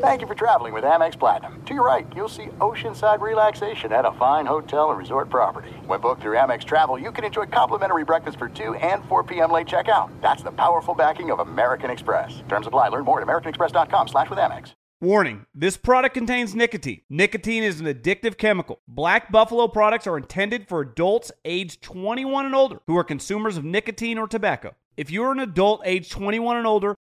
Thank you for traveling with Amex Platinum. To your right, you'll see oceanside relaxation at a fine hotel and resort property. When booked through Amex Travel, you can enjoy complimentary breakfast for 2 and 4 p.m. late checkout. That's the powerful backing of American Express. Terms apply. Learn more at americanexpress.com slash with Amex. Warning, this product contains nicotine. Nicotine is an addictive chemical. Black Buffalo products are intended for adults aged 21 and older who are consumers of nicotine or tobacco. If you're an adult age 21 and older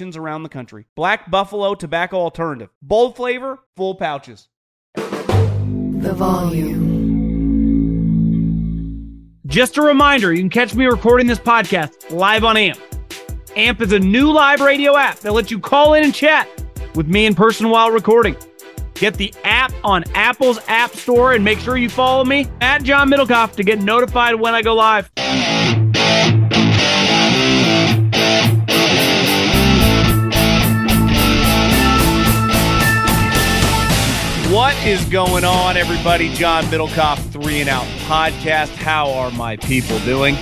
around the country. Black Buffalo Tobacco Alternative. Bold flavor, full pouches. The volume. Just a reminder, you can catch me recording this podcast live on AMP. AMP is a new live radio app that lets you call in and chat with me in person while recording. Get the app on Apple's App Store and make sure you follow me at John Middlekauff to get notified when I go live. What is going on, everybody? John Middlekauff, Three and Out Podcast. How are my people doing?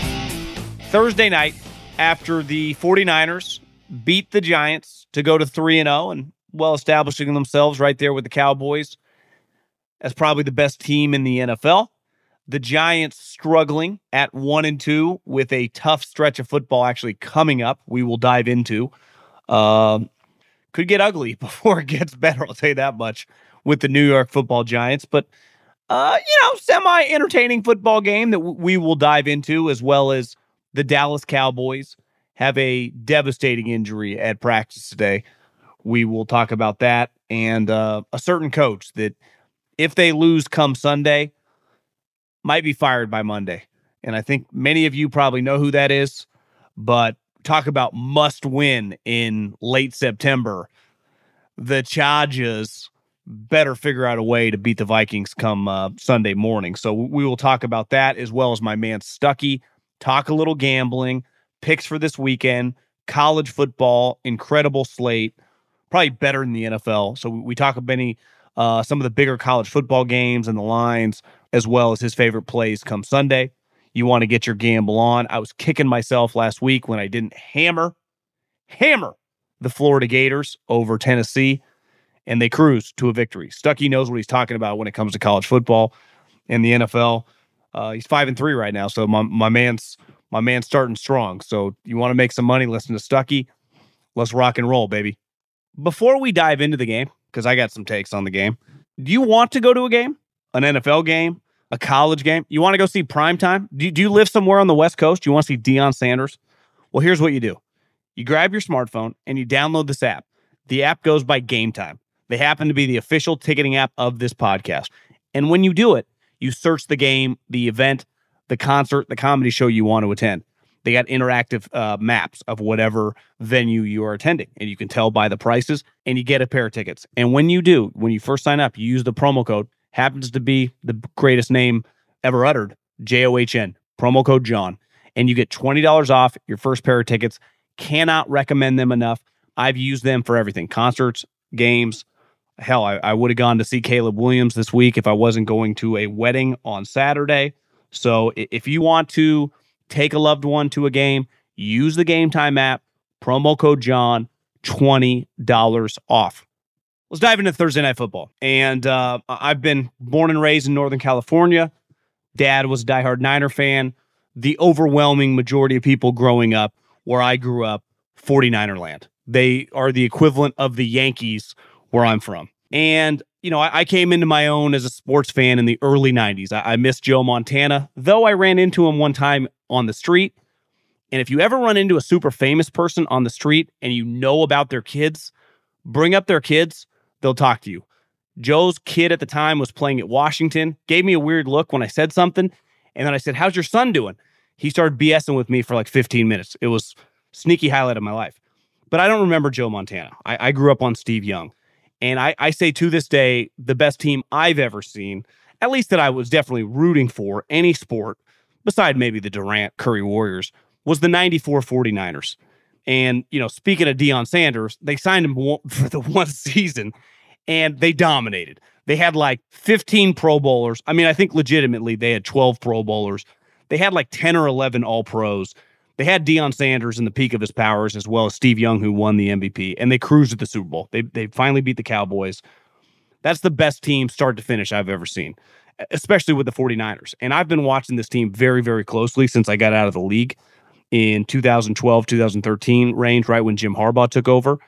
Thursday night, after the 49ers beat the Giants to go to 3 and 0 and well establishing themselves right there with the Cowboys as probably the best team in the NFL. The Giants struggling at 1 and 2 with a tough stretch of football actually coming up. We will dive into. Um, could get ugly before it gets better, I'll tell you that much with the New York Football Giants, but uh, you know, semi entertaining football game that w- we will dive into, as well as the Dallas Cowboys have a devastating injury at practice today. We will talk about that and uh, a certain coach that, if they lose come Sunday, might be fired by Monday. And I think many of you probably know who that is, but talk about must win in late September. The Chargers better figure out a way to beat the Vikings come uh, Sunday morning. So we will talk about that as well as my man Stuckey, talk a little gambling, picks for this weekend, college football, incredible slate, probably better than the NFL. So we talk about any uh, some of the bigger college football games and the lines, as well as his favorite plays come Sunday. You want to get your gamble on. I was kicking myself last week when I didn't hammer, hammer the Florida Gators over Tennessee and they cruise to a victory. Stuckey knows what he's talking about when it comes to college football and the NFL. Uh, he's five and three right now, so my my man's my man's starting strong. So you want to make some money? Listen to Stuckey. Let's rock and roll, baby. Before we dive into the game, because I got some takes on the game. Do you want to go to a game, an NFL game, a college game? You want to go see prime time? Do, do you live somewhere on the West Coast? You want to see Deion Sanders? Well, here's what you do: you grab your smartphone and you download this app. The app goes by Gametime. They happen to be the official ticketing app of this podcast. And when you do it, you search the game, the event, the concert, the comedy show you want to attend. They got interactive uh, maps of whatever venue you are attending, and you can tell by the prices, and you get a pair of tickets. And when you do, when you first sign up, you use the promo code, happens to be the greatest name ever uttered, J O H N, promo code John, and you get $20 off your first pair of tickets. Cannot recommend them enough. I've used them for everything concerts, games, Hell, I, I would have gone to see Caleb Williams this week if I wasn't going to a wedding on Saturday. So if you want to take a loved one to a game, use the Gametime app, promo code John, $20 off. Let's dive into Thursday Night Football. And uh, I've been born and raised in Northern California. Dad was a diehard Niner fan. The overwhelming majority of people growing up where I grew up, 49er land. They are the equivalent of the Yankees where I'm from. And, you know, I, I came into my own as a sports fan in the early 90s. I, I missed Joe Montana, though I ran into him one time on the street. And if you ever run into a super famous person on the street and you know about their kids, bring up their kids, they'll talk to you. Joe's kid at the time was playing at Washington, gave me a weird look when I said something. And then I said, How's your son doing? He started BSing with me for like 15 minutes. It was sneaky highlight of my life. But I don't remember Joe Montana. I, I grew up on Steve Young. And I, I say to this day, the best team I've ever seen, at least that I was definitely rooting for any sport, beside maybe the Durant Curry Warriors, was the 94 49ers. And, you know, speaking of Deion Sanders, they signed him for the one season and they dominated. They had like 15 Pro Bowlers. I mean, I think legitimately they had 12 Pro Bowlers. They had like 10 or 11 All Pros. They had Deion Sanders in the peak of his powers, as well as Steve Young, who won the MVP, and they cruised at the Super Bowl. They they finally beat the Cowboys. That's the best team start to finish I've ever seen, especially with the 49ers. And I've been watching this team very, very closely since I got out of the league in 2012, 2013 range, right when Jim Harbaugh took over.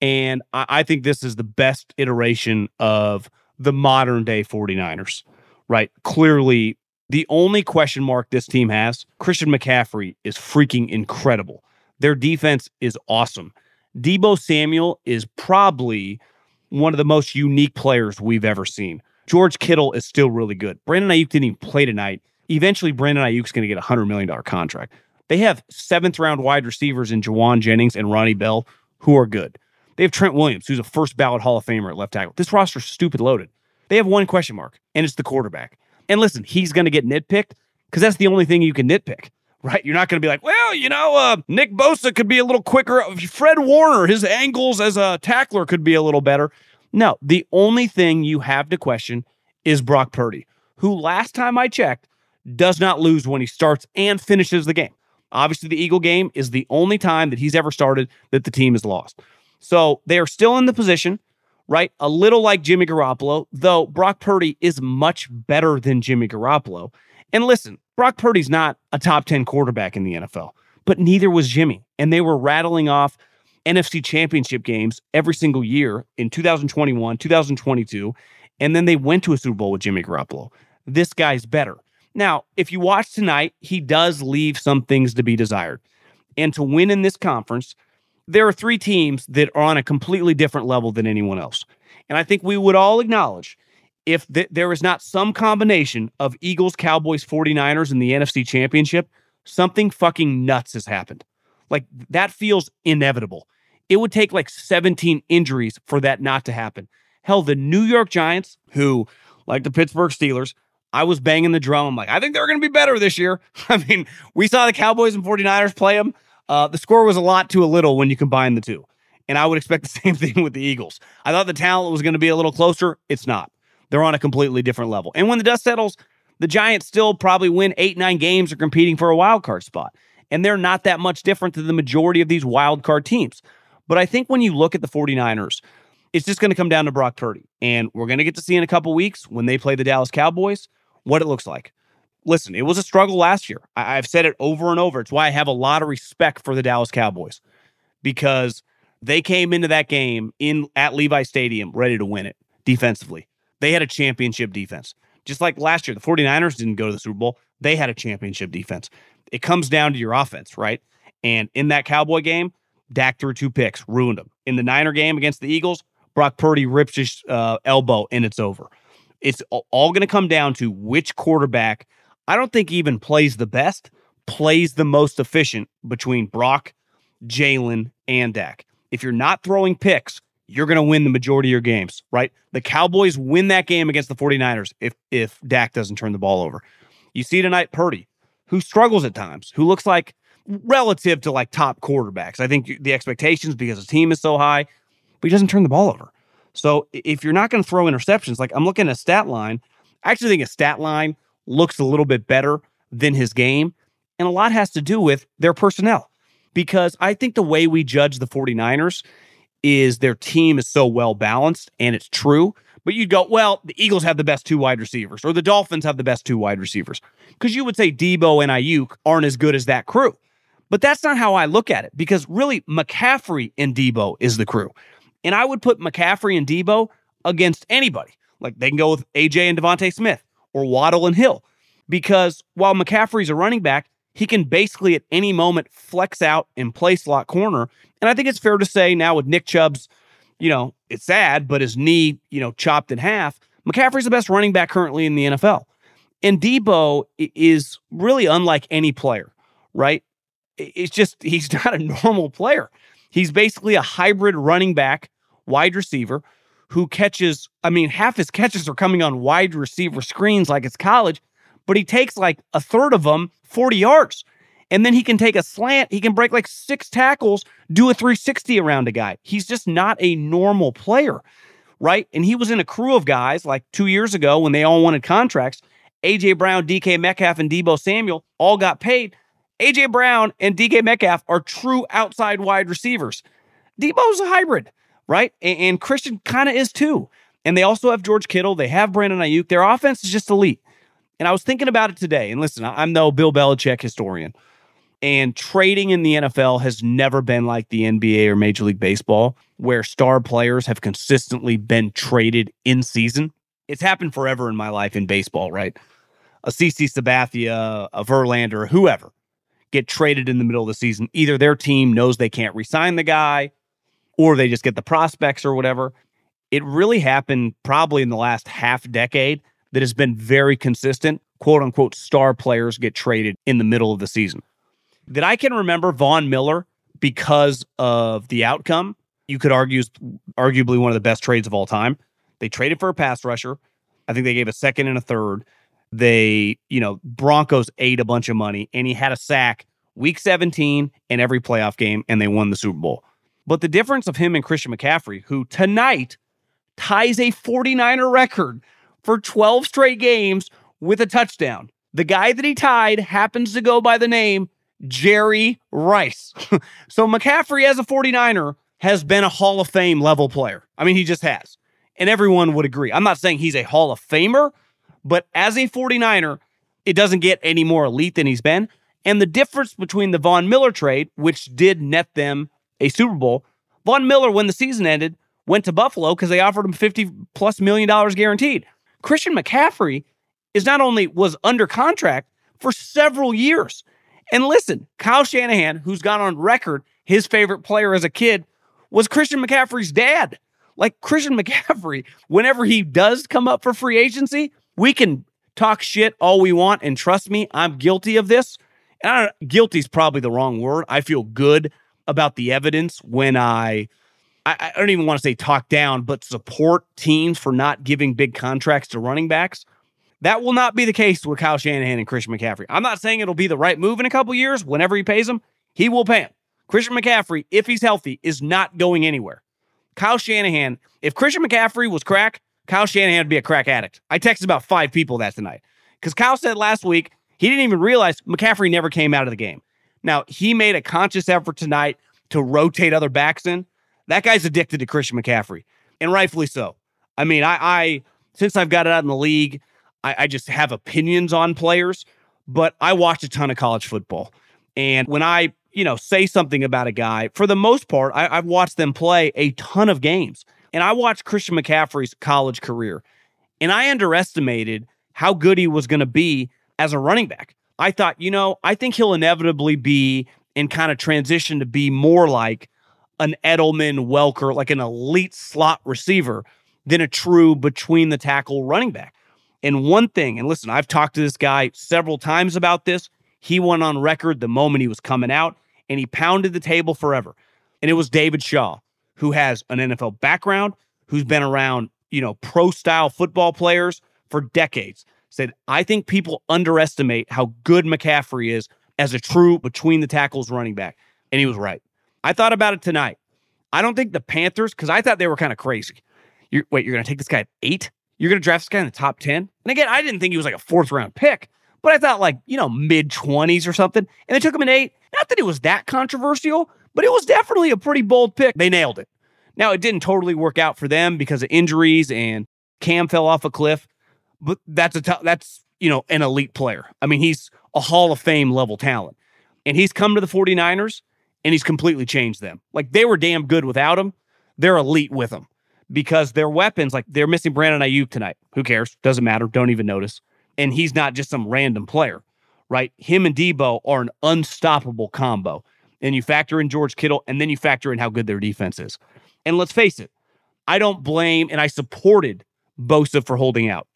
And I, I think this is the best iteration of the modern day 49ers, right? Clearly, the only question mark this team has Christian McCaffrey is freaking incredible. Their defense is awesome. Deebo Samuel is probably one of the most unique players we've ever seen. George Kittle is still really good. Brandon Aiyuk didn't even play tonight. Eventually, Brandon Aiyuk's going to get a $100 million contract. They have seventh round wide receivers in Jauan Jennings and Ronnie Bell who are good. They have Trent Williams, who's a first ballot Hall of Famer at left tackle. This roster's stupid loaded. They have one question mark, and it's the quarterback. And listen, he's going to get nitpicked because that's the only thing you can nitpick, right? You're not going to be like, well, you know, uh, Nick Bosa could be a little quicker. Fred Warner, his angles as a tackler could be a little better. No, the only thing you have to question is Brock Purdy, who last time I checked does not lose when he starts and finishes the game. Obviously, the Eagle game is the only time that he's ever started that the team has lost. So they are still in the position right? A little like Jimmy Garoppolo, though Brock Purdy is much better than Jimmy Garoppolo. And listen, Brock Purdy's not a top 10 quarterback in the NFL, but neither was Jimmy. And they were rattling off NFC championship games every single year in 2021, 2022. And then they went to a Super Bowl with Jimmy Garoppolo. This guy's better. Now, if you watch tonight, he does leave some things to be desired. And to win in this conference, there are three teams that are on a completely different level than anyone else. And I think we would all acknowledge if th- there is not some combination of Eagles, Cowboys, 49ers in the NFC Championship, something fucking nuts has happened. Like that feels inevitable. It would take like 17 injuries for that not to happen. Hell, the New York Giants, who, like the Pittsburgh Steelers, I was banging the drum. I'm like, I think they're going to be better this year. I mean, we saw the Cowboys and 49ers play them. Uh, the score was a lot to a little when you combine the two. And I would expect the same thing with the Eagles. I thought the talent was going to be a little closer. It's not. They're on a completely different level. And when the dust settles, the Giants still probably win eight, nine games or competing for a wild card spot. And they're not that much different than the majority of these wild card teams. But I think when you look at the 49ers, it's just going to come down to Brock Purdy. And we're going to get to see in a couple weeks when they play the Dallas Cowboys what it looks like listen, it was a struggle last year. I, have said it over and over. It's why I have a lot of respect for the Dallas Cowboys because they came into that game in at Levi Stadium ready to win it defensively. They had a championship defense. Just like last year, the 49ers didn't go to the Super Bowl. They had a championship defense. It comes down to your offense, right? And in that Cowboy game, Dak threw two picks, ruined them. In the Niner game against the Eagles, Brock Purdy rips his uh, elbow and it's over. It's all going to come down to which quarterback I don't think even plays the best, plays the most efficient between Brock, Jalen, and Dak. If you're not throwing picks, you're going to win the majority of your games, right? The Cowboys win that game against the 49ers if if Dak doesn't turn the ball over. You see tonight Purdy, who struggles at times, who looks like relative to like top quarterbacks. I think the expectations because his team is so high, but he doesn't turn the ball over. So if you're not going to throw interceptions, like I'm looking at a stat line, I actually think a stat line looks a little bit better than his game. And a lot has to do with their personnel. Because I think the way we judge the 49ers is their team is so well balanced, and it's true. But you'd go, well, the Eagles have the best two wide receivers, or the Dolphins have the best two wide receivers. Because you would say Deebo and Aiyuk aren't as good as that crew. But that's not how I look at it, because really, McCaffrey and Deebo is the crew. And I would put McCaffrey and Deebo against anybody. Like they can go with AJ and DeVonta Smith or Waddle and Hill. Because while McCaffrey's a running back, he can basically at any moment flex out and play slot corner. And I think it's fair to say now with Nick Chubb's, you know, it's sad, but his knee, you know, chopped in half. McCaffrey's the best running back currently in the NFL. And Deebo is really unlike any player, right? It's just, he's not a normal player. He's basically a hybrid running back, wide receiver who catches, I mean, half his catches are coming on wide receiver screens like it's college, but he takes like a third of them 40 yards. And then he can take a slant. He can break like six tackles, do a 360 around a guy. He's just not a normal player, right? And he was in a crew of guys like two years ago when they all wanted contracts. AJ Brown, DK Metcalf, and Deebo Samuel all got paid. AJ Brown and DK Metcalf are true outside wide receivers. Deebo's a hybrid right? And, and Christian kind of is too. And they also have George Kittle. They have Brandon Aiyuk. Their offense is just elite. And I was thinking about it today. And listen, I'm no Bill Belichick historian. And trading in the NFL has never been like the NBA or Major League Baseball, where star players have consistently been traded in season. It's happened forever in my life in baseball, right? A CC Sabathia, a Verlander, whoever get traded in the middle of the season. Either their team knows they can't resign the guy, or they just get the prospects or whatever. It really happened probably in the last half decade that has been very consistent. Quote unquote, star players get traded in the middle of the season. That I can remember Von Miller because of the outcome. You could argue arguably one of the best trades of all time. They traded for a pass rusher. I think they gave a second and a third. They, you know, Broncos ate a bunch of money and he had a sack week 17 in every playoff game and they won the Super Bowl. But the difference of him and Christian McCaffrey, who tonight ties a 49er record for 12 straight games with a touchdown. The guy that he tied happens to go by the name Jerry Rice. so McCaffrey, as a 49er, has been a Hall of Fame level player. I mean, he just has. And everyone would agree. I'm not saying he's a Hall of Famer, but as a 49er, it doesn't get any more elite than he's been. And the difference between the Von Miller trade, which did net them a Super Bowl. Von Miller, when the season ended, went to Buffalo because they offered him 50 plus million dollars guaranteed. Christian McCaffrey is not only was under contract for several years. And listen, Kyle Shanahan, who's gone on record, his favorite player as a kid was Christian McCaffrey's dad. Like Christian McCaffrey, whenever he does come up for free agency, we can talk shit all we want. And trust me, I'm guilty of this. And guilty is probably the wrong word. I feel good about the evidence when I, I, I don't even want to say talk down, but support teams for not giving big contracts to running backs. That will not be the case with Kyle Shanahan and Christian McCaffrey. I'm not saying it'll be the right move in a couple years. Whenever he pays him, he will pay him. Christian McCaffrey, if he's healthy, is not going anywhere. Kyle Shanahan, if Christian McCaffrey was crack, Kyle Shanahan would be a crack addict. I texted about five people that tonight because Kyle said last week he didn't even realize McCaffrey never came out of the game. Now, he made a conscious effort tonight to rotate other backs in. That guy's addicted to Christian McCaffrey, and rightfully so. I mean, I, I since I've got it out in the league, I, I just have opinions on players, but I watch a ton of college football. And when I, you know, say something about a guy, for the most part, I, I've watched them play a ton of games. And I watched Christian McCaffrey's college career, and I underestimated how good he was going to be as a running back. I thought, you know, I think he'll inevitably be and kind of transition to be more like an Edelman, Welker, like an elite slot receiver than a true between the tackle running back. And one thing, and listen, I've talked to this guy several times about this. He went on record the moment he was coming out and he pounded the table forever. And it was David Shaw, who has an NFL background, who's been around, you know, pro style football players for decades. Said, I think people underestimate how good McCaffrey is as a true between the tackles running back. And he was right. I thought about it tonight. I don't think the Panthers, because I thought they were kind of crazy. You're, wait, you're going to take this guy at eight? You're going to draft this guy in the top 10? And again, I didn't think he was like a fourth round pick, but I thought like, you know, mid 20s or something. And they took him at eight. Not that it was that controversial, but it was definitely a pretty bold pick. They nailed it. Now, it didn't totally work out for them because of injuries and Cam fell off a cliff, but that's a t- that's, you know, an elite player. I mean, he's a Hall of Fame level talent. And he's come to the 49ers and he's completely changed them. Like they were damn good without him. They're elite with him because their weapons, like they're missing Brandon Aiyuk tonight. Who cares? Doesn't matter. Don't even notice. And he's not just some random player, right? Him and Deebo are an unstoppable combo. And you factor in George Kittle, and then you factor in how good their defense is. And let's face it, I don't blame and I supported Bosa for holding out,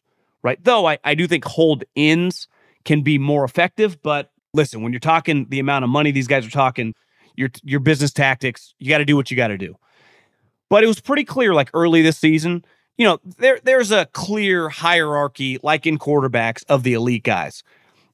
right? Though I, I do think hold ins can be more effective. But listen, when you're talking the amount of money these guys are talking, your your business tactics, you got to do what you got to do. But it was pretty clear, like early this season, you know, there there's a clear hierarchy, like in quarterbacks, of the elite guys.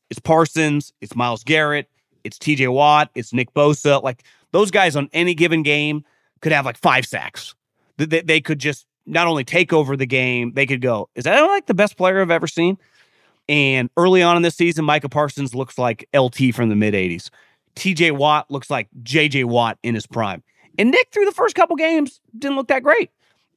It's Parsons, it's Myles Garrett, it's TJ Watt, it's Nick Bosa. Like those guys on any given game could have like five sacks. They, they could just not only take over the game, they could go, is that like the best player I've ever seen? And early on in this season, Micah Parsons looks like LT from the mid 80s. TJ Watt looks like JJ Watt in his prime. And Nick, through the first couple games, didn't look that great.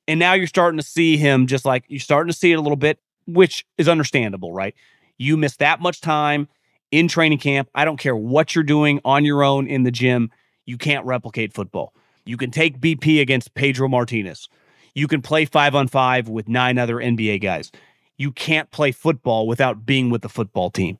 And now you're starting to see him just like you're starting to see it a little bit, which is understandable, right? You miss that much time in training camp. I don't care what you're doing on your own in the gym. You can't replicate football. You can take BP against Pedro Martinez. You can play five on five with nine other NBA guys. You can't play football without being with the football team.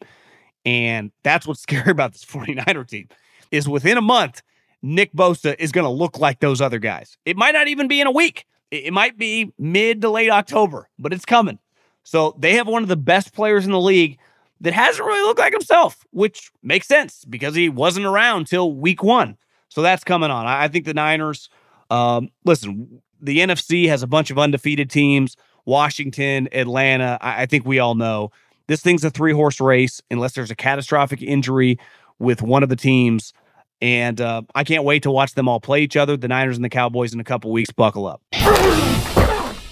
And that's what's scary about this 49er team is within a month, Nick Bosa is going to look like those other guys. It might not even be in a week. It might be mid to late October, but it's coming. So they have one of the best players in the league that hasn't really looked like himself, which makes sense because he wasn't around till week one. So that's coming on. I think the Niners, um, listen, the NFC has a bunch of undefeated teams Washington, Atlanta. I, I think we all know this thing's a three horse race unless there's a catastrophic injury with one of the teams. And uh, I can't wait to watch them all play each other, the Niners and the Cowboys, in a couple weeks. Buckle up.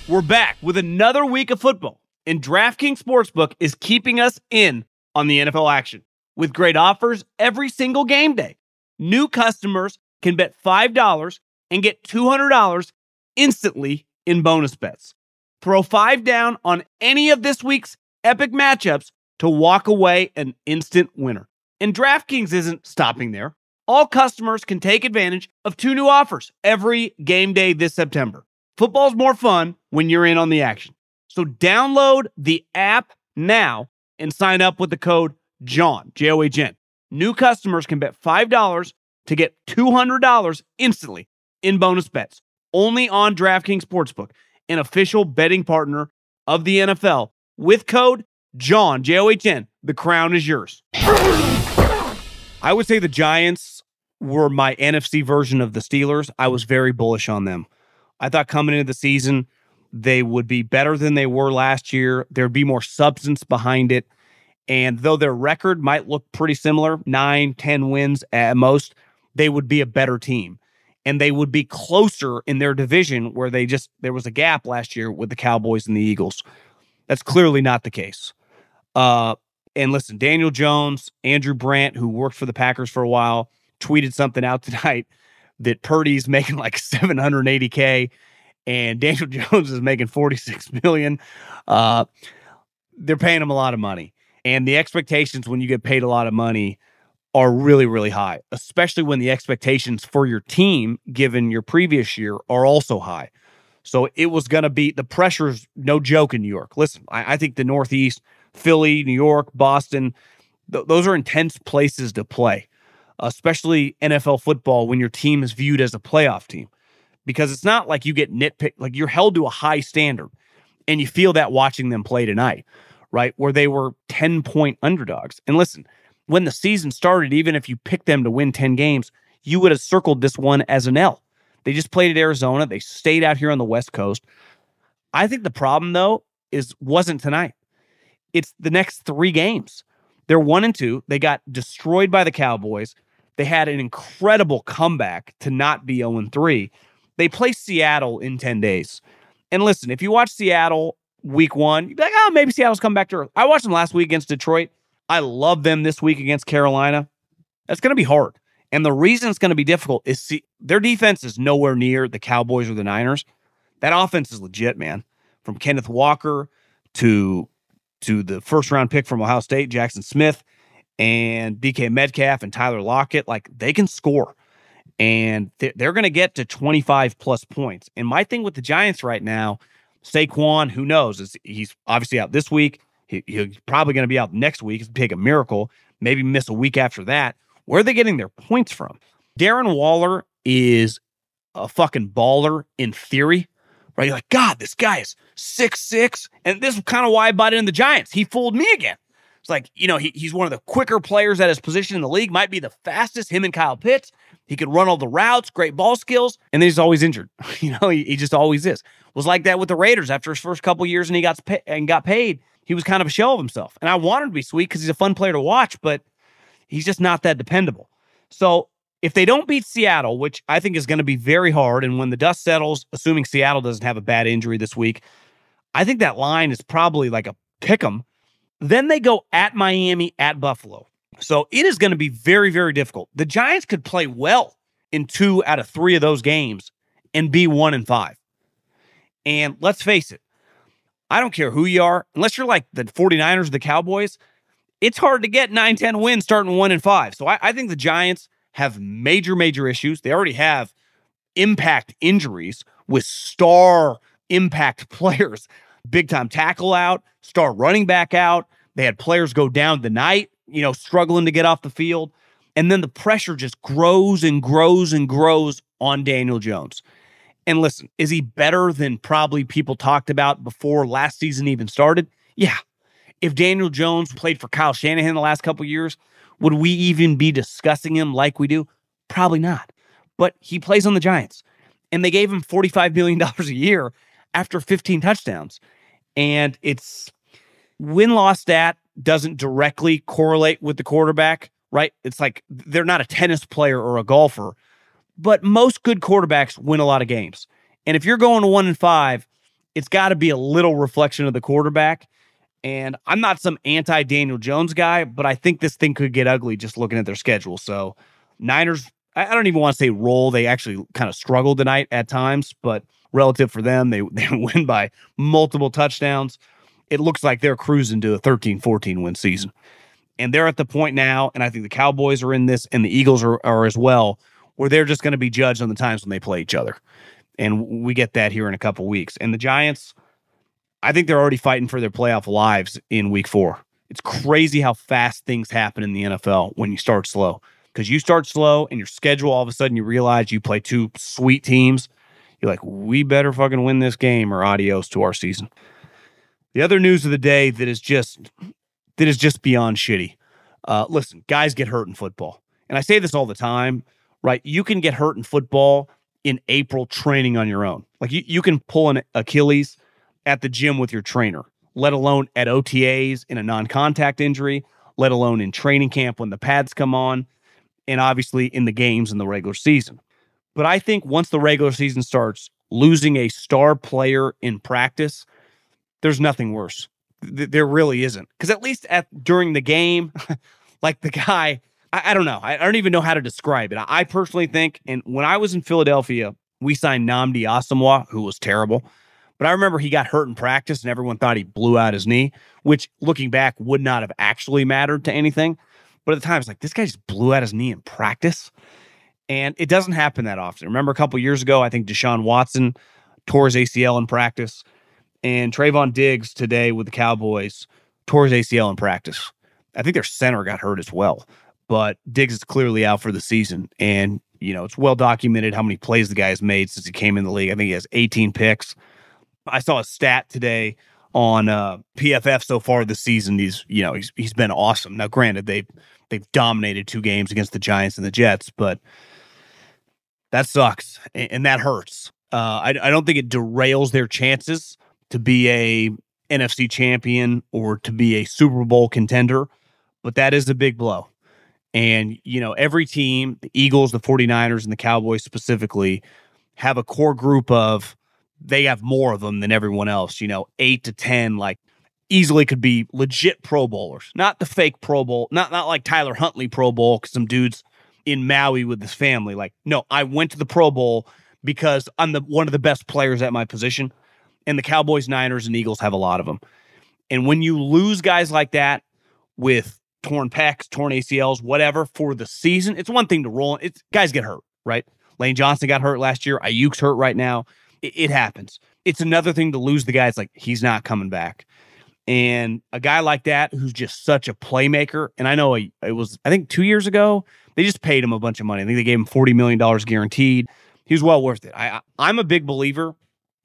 We're back with another week of football, and DraftKings Sportsbook is keeping us in on the NFL action with great offers every single game day. New customers can bet $5 and get $200 instantly in bonus bets. Throw five down on any of this week's epic matchups to walk away an instant winner. And DraftKings isn't stopping there. All customers can take advantage of two new offers every game day this September. Football's more fun when you're in on the action. So download the app now and sign up with the code JOHN, J O H N. New customers can bet $5 to get $200 instantly in bonus bets only on DraftKings Sportsbook, an official betting partner of the NFL with code JOHN, J O H N. The crown is yours. I would say the Giants were my NFC version of the Steelers. I was very bullish on them. I thought coming into the season, they would be better than they were last year. There'd be more substance behind it. And though their record might look pretty similar, nine, 10 wins at most, they would be a better team. And they would be closer in their division where they just, there was a gap last year with the Cowboys and the Eagles. That's clearly not the case. Uh, and listen, Daniel Jones, Andrew Brandt, who worked for the Packers for a while, tweeted something out tonight that Purdy's making like 780k and Daniel Jones is making 46 million. Uh, they're paying him a lot of money, and the expectations when you get paid a lot of money are really really high, especially when the expectations for your team, given your previous year, are also high. So it was going to be the pressure's no joke in New York. Listen, I, I think the Northeast, Philly, New York, Boston, th- those are intense places to play, especially NFL football when your team is viewed as a playoff team. Because it's not like you get nitpicked, like you're held to a high standard. And you feel that watching them play tonight, right? Where they were 10 point underdogs. And listen, when the season started, even if you picked them to win 10 games, you would have circled this one as an L. They just played at Arizona. They stayed out here on the West Coast. I think the problem though is wasn't tonight. It's the next three games. They're one and two. They got destroyed by the Cowboys. They had an incredible comeback to not be 0 3. They play Seattle in 10 days. And listen, if you watch Seattle week one, you'd be like, oh, maybe Seattle's come back to earth. I watched them last week against Detroit. I love them this week against Carolina. That's going to be hard. And the reason it's going to be difficult is see, their defense is nowhere near the Cowboys or the Niners. That offense is legit, man. From Kenneth Walker to to the first round pick from Ohio State, Jaxon Smith, and DK Metcalf and Tyler Lockett, like they can score. and they're going to get to 25 plus points. And my thing with the Giants right now, Saquon, who knows? Is he's obviously out this week. He, he's probably going to be out next week. It's take a miracle. Maybe miss a week after that. Where are they getting their points from? Darren Waller is a fucking baller in theory, right? You're like, God, this guy is six six, and this is kind of why I bought in the Giants. He fooled me again. It's like, you know, he, he's one of the quicker players at his position in the league, might be the fastest, him and Kyle Pitts. He could run all the routes, great ball skills, and then he's always injured. you know, he, he, just always is. Was like that with the Raiders after his first couple years and he got pay, and got paid. He was kind of a shell of himself. And I wanted to be sweet because he's a fun player to watch, but he's just not that dependable. So if they don't beat Seattle, which I think is going to be very hard, and when the dust settles, assuming Seattle doesn't have a bad injury this week, I think that line is probably like a pick 'em then they go at Miami, at Buffalo. So it is going to be very, very difficult. The Giants could play well in two out of three of those games and be one and five. And let's face it, I don't care who you are, unless you're like the 49ers or the Cowboys, it's hard to get 9 10 wins starting one and five. So I, I think the Giants have major, major issues. They already have impact injuries with star impact players big time tackle out, star running back out. They had players go down the night, you know, struggling to get off the field. And then the pressure just grows and grows and grows on Daniel Jones. And listen, is he better than probably people talked about before last season even started? Yeah. If Daniel Jones played for Kyle Shanahan the last couple years, would we even be discussing him like we do? Probably not. But he plays on the Giants, and they gave him $45 million a year after 15 touchdowns. And it's win loss stat doesn't directly correlate with the quarterback, right? It's like they're not a tennis player or a golfer, but most good quarterbacks win a lot of games. And if you're going to one and five, it's got to be a little reflection of the quarterback. And I'm not some anti Daniel Jones guy, but I think this thing could get ugly just looking at their schedule. So, Niners, I don't even want to say roll. They actually kind of struggled tonight at times, but relative for them. They, they win by multiple touchdowns. It looks like they're cruising to a 13 14 win season. And they're at the point now, and I think the Cowboys are in this, and the Eagles are, are as well, where they're just going to be judged on the times when they play each other. And we get that here in a couple weeks. And the Giants, I think they're already fighting for their playoff lives in week four. It's crazy how fast things happen in the NFL when you start slow. Because you start slow and your schedule, all of a sudden you realize you play two sweet teams you're like, we better fucking win this game or adios to our season. The other news of the day that is just that is just beyond shitty. Uh, listen, guys get hurt in football, and I say this all the time. Right, you can get hurt in football in April training on your own. Like you, you can pull an Achilles at the gym with your trainer, let alone at OTAs in a non-contact injury, let alone in training camp when the pads come on, and obviously in the games in the regular season. But I think once the regular season starts, losing a star player in practice, there's nothing worse. Th- there really isn't. Because at least at during the game, like the guy, I, I don't know. I, I, don't even know how to describe it. I, I, personally think, and when I was in Philadelphia, we signed Nnamdi Asomugha, who was terrible. But I remember he got hurt in practice and everyone thought he blew out his knee, which looking back would not have actually mattered to anything. But at the time, it's like, this guy just blew out his knee in practice. And it doesn't happen that often. Remember a couple years ago, I think Deshaun Watson tore his ACL in practice, and Trevon Diggs today with the Cowboys tore his ACL in practice. I think their center got hurt as well, but Diggs is clearly out for the season. And, you know, it's well documented how many plays the guy has made since he came in the league. I think he has 18 picks. I saw a stat today on uh, PFF so far this season. He's, you know, he's he's been awesome. Now, granted, they've they've dominated two games against the Giants and the Jets, but that sucks and that hurts. Uh, I, I don't think it derails their chances to be a NFC champion or to be a Super Bowl contender, but that is a big blow. And, you know, every team, the Eagles, the 49ers, and the Cowboys specifically, have a core group of, they have more of them than everyone else, you know, eight to 10, like easily could be legit Pro Bowlers, not the fake Pro Bowl, not, not like Tyler Huntley Pro Bowl, because some dudes in Maui with his family. Like, no, I went to the Pro Bowl because I'm the one of the best players at my position. And the Cowboys, Niners, and Eagles have a lot of them. And when you lose guys like that with torn pecs, torn ACLs, whatever for the season, it's one thing to roll. It's guys get hurt. right? Lane Johnson got hurt last year. Aiyuk's hurt right now. It, it happens. It's another thing to lose the guy. It's like he's not coming back. And a guy like that who's just such a playmaker, and I know it was, I think two years ago, they just paid him a bunch of money. I think they gave him $40 million guaranteed. He was well worth it. I, I'm a big believer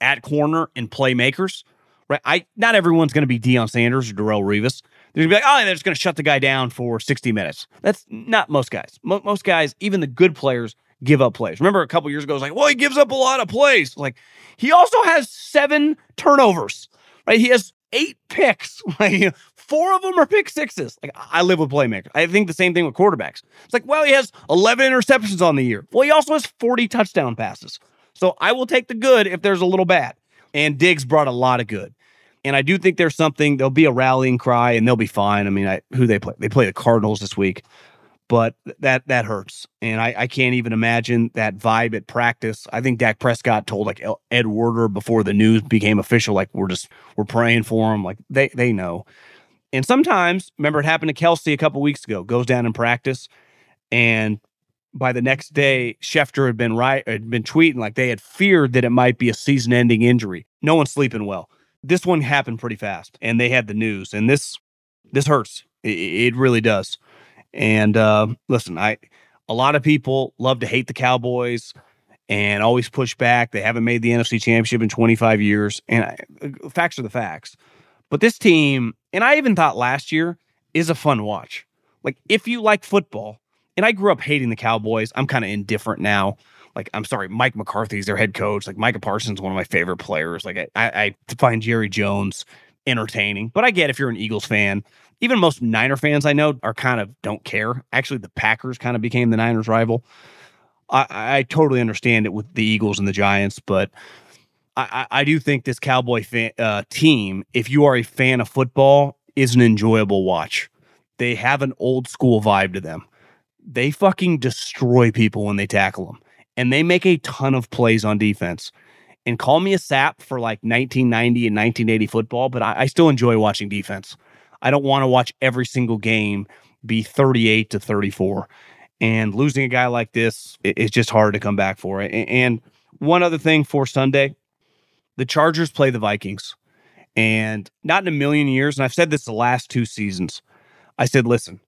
at corner and playmakers, right? I Not everyone's going to be Deion Sanders or Darrelle Revis. They're going to be like, oh, they're just going to shut the guy down for 60 minutes. That's not most guys. Mo- most guys, even the good players, give up plays. Remember a couple years ago, it was like, well, he gives up a lot of plays. Like, he also has seven turnovers, right? He has eight picks. four of them are pick sixes. Like I live with playmakers. I think the same thing with quarterbacks. It's like, well, he has 11 interceptions on the year. Well, he also has 40 touchdown passes. So I will take the good if there's a little bad. And Diggs brought a lot of good. And I do think there's something, there'll be a rallying cry and they'll be fine. I mean, I, who they play? They play the Cardinals this week but that that hurts. And I, I can't even imagine that vibe at practice. I think Dak Prescott told like Ed Werder before the news became official, like we're just we're praying for him. Like they they know. And sometimes, remember it happened to Kelce a couple weeks ago, goes down in practice, and by the next day, Schefter had been right had been tweeting like they had feared that it might be a season-ending injury. No one's sleeping well. This one happened pretty fast, and they had the news. And this this hurts. It, it really does. And uh, listen, I a lot of people love to hate the Cowboys and always push back. They haven't made the NFC Championship in 25 years, and I, uh, facts are the facts. But this team, and I even thought last year, is a fun watch. Like if you like football, and I grew up hating the Cowboys, I'm kind of indifferent now. Like I'm sorry, Mike McCarthy's their head coach. Like Micah Parsons, one of my favorite players. Like I, I, I find Jerry Jones entertaining, but I get if you're an Eagles fan even most Niner fans I know are kind of don't care. Actually, the Packers kind of became the Niners' rival. I, I totally understand it with the Eagles and the Giants, but I, I do think this Cowboy fan, uh, team, if you are a fan of football, is an enjoyable watch. They have an old school vibe to them. They fucking destroy people when they tackle them, and they make a ton of plays on defense. And call me a sap for like 1990 and 1980 football, but I, I still enjoy watching defense. I don't want to watch every single game be 38 to 34. And losing a guy like this is just hard to come back for. And one other thing for Sunday, the Chargers play the Vikings. And not in a million years, and I've said this the last two seasons. I said, listen,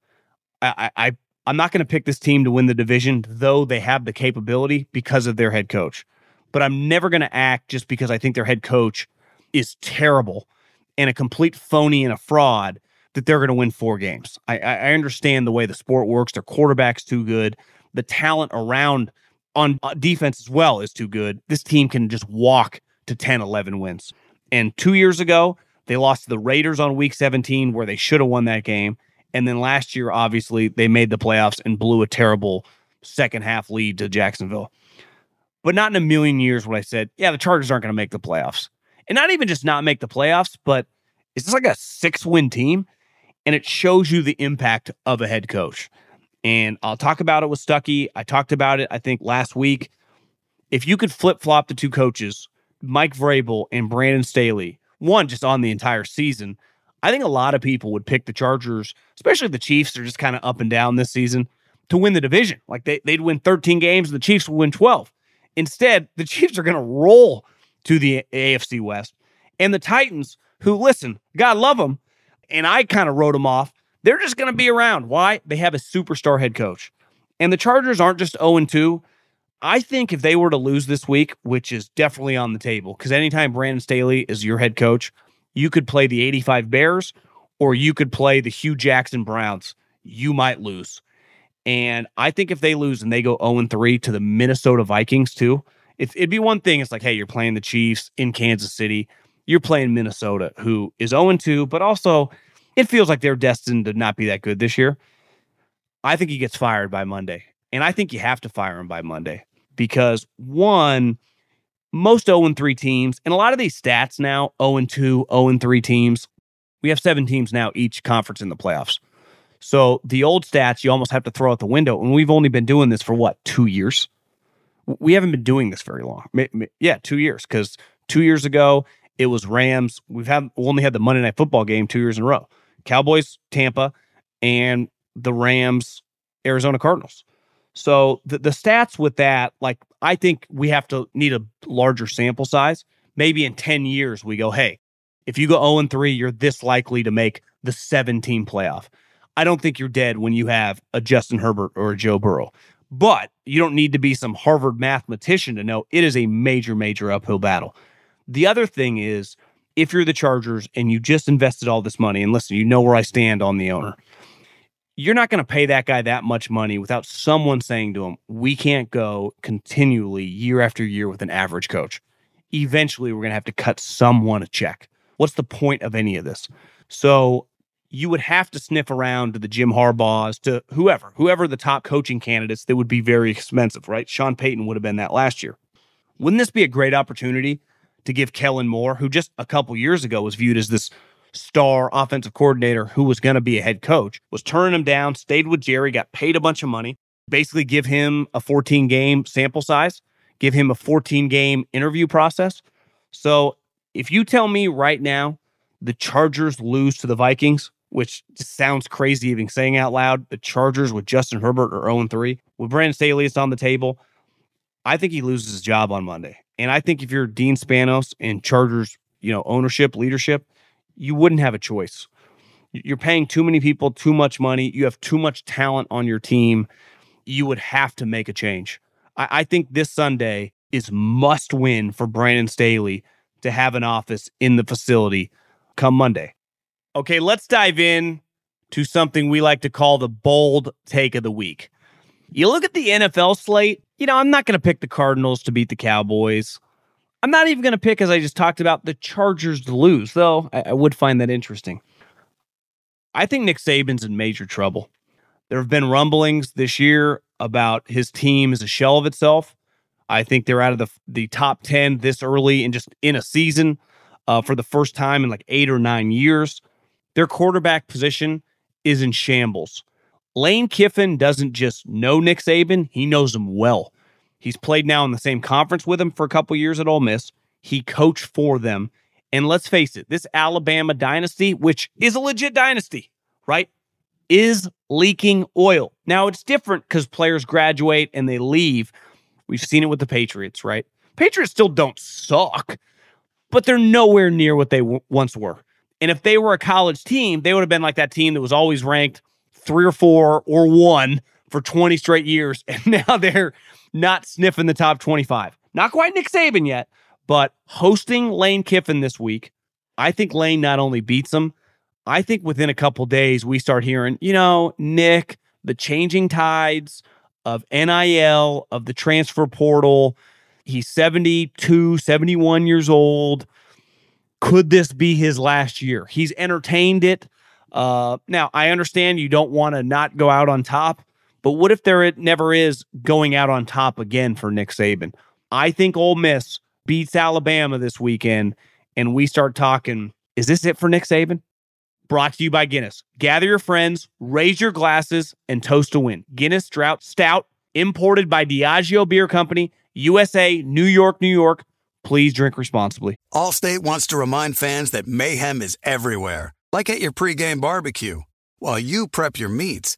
I, I I'm not going to pick this team to win the division, though they have the capability because of their head coach. But I'm never going to act just because I think their head coach is terrible and a complete phony and a fraud that they're going to win four games. I, I understand the way the sport works. Their quarterback's too good. The talent around on uh, defense as well is too good. This team can just walk to 10, 11 wins. And two years ago, they lost to the Raiders on week 17, where they should have won that game. And then last year, obviously, they made the playoffs and blew a terrible second half lead to Jacksonville. But not in a million years would I said, yeah, the Chargers aren't going to make the playoffs and not even just not make the playoffs, but it's this like a six win team? And it shows you the impact of a head coach. And I'll talk about it with Stuckey. I talked about it, I think, last week. If you could flip flop the two coaches, Mike Vrabel and Brandon Staley, one just on the entire season, I think a lot of people would pick the Chargers, especially the Chiefs are just kind of up and down this season, to win the division. Like they, they'd win 13 games the Chiefs would win 12. Instead, the Chiefs are going to roll to the AFC West. And the Titans, who listen, God love them, and I kind of wrote them off. They're just going to be around. Why? They have a superstar head coach. And the Chargers aren't just 0 2. I think if they were to lose this week, which is definitely on the table, because anytime Brandon Staley is your head coach, you could play the 85 Bears or you could play the Hue Jackson Browns. You might lose. And I think if they lose and they go 0 3 to the Minnesota Vikings, too, it, it'd be one thing. It's like, hey, you're playing the Chiefs in Kansas City. You're playing Minnesota, who is 0 2, but also it feels like they're destined to not be that good this year. I think he gets fired by Monday. And I think you have to fire him by Monday because one, most 0 3 teams, and a lot of these stats now 0 2, 0 3 teams, we have seven teams now, each conference in the playoffs. So the old stats you almost have to throw out the window. And we've only been doing this for what, two years? we haven't been doing this very long. Yeah, two years. Because two years ago it was Rams. We've had we only had the Monday Night Football game two years in a row. Cowboys, Tampa, and the Rams, Arizona Cardinals. So the, the stats with that, like I think we have to need a larger sample size. Maybe in 10 years we go, hey, if you go 0 and 3, you're this likely to make the 17 playoff. I don't think you're dead when you have a Justin Herbert or a Joe Burrow. But you don't need to be some Harvard mathematician to know it is a major, major uphill battle. The other thing is, if you're the Chargers and you just invested all this money, and listen, you know where I stand on the owner, you're not going to pay that guy that much money without someone saying to him, we can't go continually year after year with an average coach. Eventually, we're going to have to cut someone a check. What's the point of any of this? So you would have to sniff around to the Jim Harbaughs, to whoever, whoever the top coaching candidates that would be very expensive, right? Sean Payton would have been that last year. Wouldn't this be a great opportunity to give Kellen Moore, who just a couple years ago was viewed as this star offensive coordinator who was going to be a head coach, was turning him down, stayed with Jerry, got paid a bunch of money, basically give him a 14 game sample size, give him a 14 game interview process. So if you tell me right now the Chargers lose to the Vikings, which sounds crazy even saying out loud, the Chargers with Justin Herbert are 0 3, with Brandon Staley on the table, I think he loses his job on Monday. And I think if you're Dean Spanos and Chargers, you know, ownership, leadership, you wouldn't have a choice. You're paying too many people too much money. You have too much talent on your team. You would have to make a change. I, I think this Sunday is must win for Brandon Staley to have an office in the facility come Monday. Okay, let's dive in to something we like to call the bold take of the week. You look at the NFL slate, you know, I'm not going to pick the Cardinals to beat the Cowboys. I'm not even going to pick, as I just talked about, the Chargers to lose, though I, I would find that interesting. I think Nick Saban's in major trouble. There have been rumblings this year about his team as a shell of itself. I think they're out of the the top 10 this early and just in a season uh, for the first time in like eight or nine years. Their quarterback position is in shambles. Lane Kiffin doesn't just know Nick Saban, he knows him well. He's played now in the same conference with him for a couple years at Ole Miss. He coached for them. And let's face it, this Alabama dynasty, which is a legit dynasty, right, is leaking oil. Now, it's different because players graduate and they leave. We've seen it with the Patriots, right? Patriots still don't suck, but they're nowhere near what they w- once were. And if they were a college team, they would have been like that team that was always ranked three or four or one for 20 straight years. And now they're not sniffing the top 25. Not quite Nick Saban yet, but hosting Lane Kiffin this week, I think Lane not only beats him, I think within a couple days we start hearing, you know, Nick, the changing tides of NIL, of the transfer portal. He's 72, 71 years old. Could this be his last year? He's entertained it. Uh, now, I understand you don't want to not go out on top, but what if there never is going out on top again for Nick Saban? I think Ole Miss beats Alabama this weekend, and we start talking. Is this it for Nick Saban? Brought to you by Guinness. Gather your friends, raise your glasses, and toast to win. Guinness Drought Stout, imported by Diageo Beer Company, USA, New York, New York. Please drink responsibly. Allstate wants to remind fans that mayhem is everywhere, like at your pregame barbecue. While you prep your meats,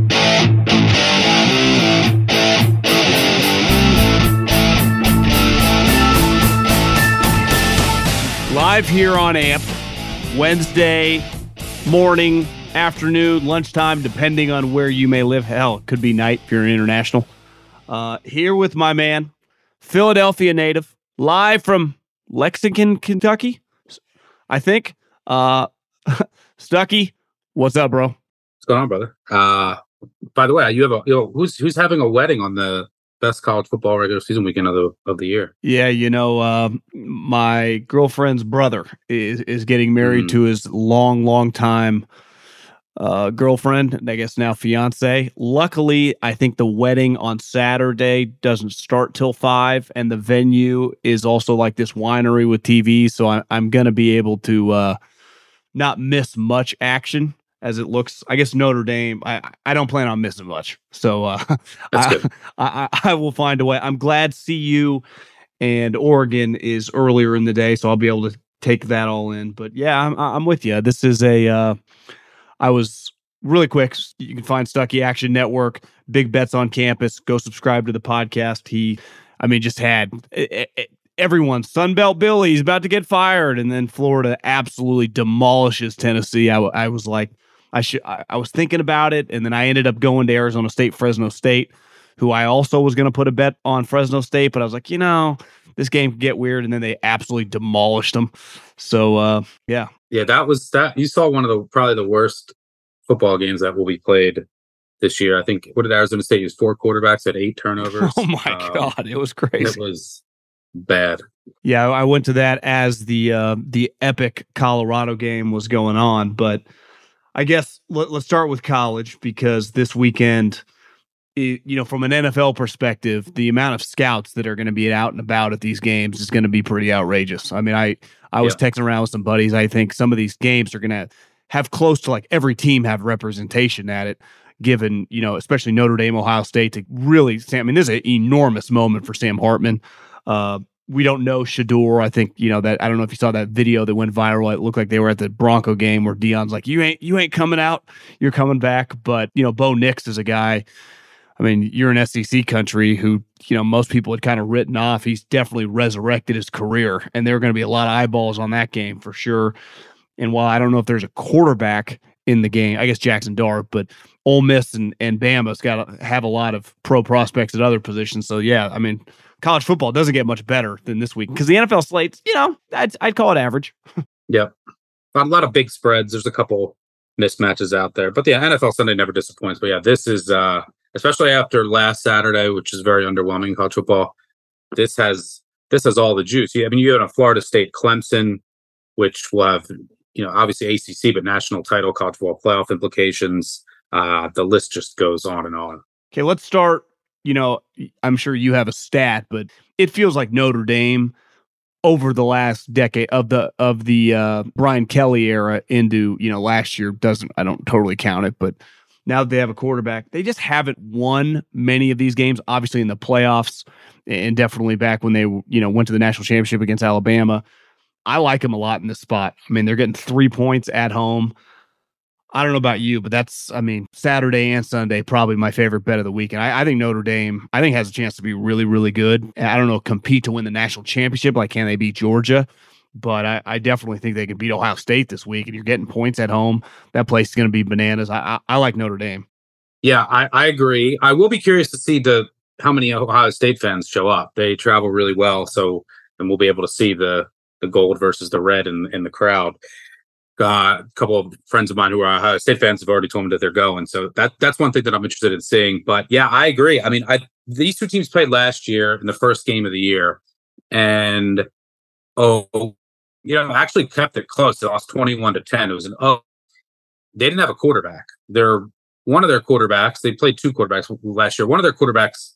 Live here on AMP, Wednesday morning, afternoon, lunchtime, depending on where you may live. Hell, it could be night if you're international. Uh, here with my man, Philadelphia native, live from Lexington, Kentucky, I think. Uh, Stuckey, what's up, bro? What's going on, brother? Uh, by the way, you have a you know, who's who's having a wedding on the best college football regular season weekend of the of the year? Yeah, you know, uh, my girlfriend's brother is is getting married Mm. to his long, long time uh, girlfriend, and I guess now fiance. Luckily, I think the wedding on Saturday doesn't start till five, and the venue is also like this winery with TV, so I, I'm gonna be able to uh, not miss much action. As it looks, I guess Notre Dame. I I don't plan on missing much, so uh, I. I, I will find a way. I'm glad CU and Oregon is earlier in the day, so I'll be able to take that all in. But yeah, I'm I'm with you. This is a. Uh, I was really quick. You can find Stuckey Action Network, Big Bets on Campus. Go subscribe to the podcast. He, I mean, just had e- e- everyone. Sunbelt Billy, he's about to get fired, and then Florida absolutely demolishes Tennessee. I, w- I was like, I should. I, I was thinking about it, and then I ended up going to Arizona State, Fresno State, who I also was going to put a bet on Fresno State, but I was like, you know, this game could get weird, and then they absolutely demolished them. So, uh, yeah, Yeah, that was that. You saw one of the probably the worst football games that will be played this year. I think what did Arizona State use? Four quarterbacks at eight turnovers. Oh my Um, god, it was crazy. it was bad. Yeah, I went to that as the uh, the epic Colorado game was going on, but I guess let, let's start with college because this weekend, i- you know, from an NFL perspective, the amount of scouts that are going to be out and about at these games is going to be pretty outrageous. I mean, I I was texting around with some buddies. I think some of these games are going to have close to like every team have representation at it. Given you know, especially Notre Dame, Ohio State to really, Sam. I mean, this is an enormous moment for Sam Hartman. Uh, we don't know Shedeur. I think you know that. I don't know if you saw that video that went viral. It looked like they were at the Bronco game where Deion's like, "You ain't, you ain't coming out. You're coming back." But you know, Bo Nix is a guy. I mean, you're an SEC country who you know most people had kind of written off. He's definitely resurrected his career, and there are going to be a lot of eyeballs on that game for sure. And while I don't know if there's a quarterback in the game, I guess Jackson Dart, but Ole Miss and and Bama's got to have a lot of pro prospects at other positions. So yeah, I mean, college football doesn't get much better than this week because the NFL slates, you know, I'd, I'd call it average. Yep. A lot of big spreads. There's a couple mismatches out there. But yeah, NFL Sunday never disappoints. But yeah, this is uh especially after last Saturday, which is very underwhelming in college football. This has this has all the juice. Yeah, I mean you have a Florida State Clemson, which will have, you know, obviously ACC, but national title, college football playoff implications. Uh the list just goes on and on. Okay, let's start. You know, I'm sure you have a stat, but it feels like Notre Dame over the last decade of the of the uh, Brian Kelly era into you know last year doesn't I don't totally count it, but now that they have a quarterback, they just haven't won many of these games. Obviously in the playoffs, and definitely back when they you know went to the national championship against Alabama. I like them a lot in this spot. I mean, they're getting three points at home. I don't know about you, but that's, I mean, Saturday and Sunday, probably my favorite bet of the week. And I, I, think Notre Dame, I think has a chance to be really, really good. I don't know, compete to win the national championship. Like, can they beat Georgia? But I, I definitely think they can beat Ohio State this week. And you're getting points at home. That place is going to be bananas. I, I, I, like Notre Dame. Yeah, I, I agree. I will be curious to see the how many Ohio State fans show up. They travel really well. So, and we'll be able to see the the gold versus the red in, in the crowd uh, a couple of friends of mine who are Ohio State fans have already told me that they're going. So that that's one thing that I'm interested in seeing. But yeah, I agree. I mean, I these two teams played last year in the first game of the year, and oh, you know, actually kept it close. They lost 21 to 10. It was an oh, they didn't have a quarterback. They're one of their quarterbacks. They played two quarterbacks last year. One of their quarterbacks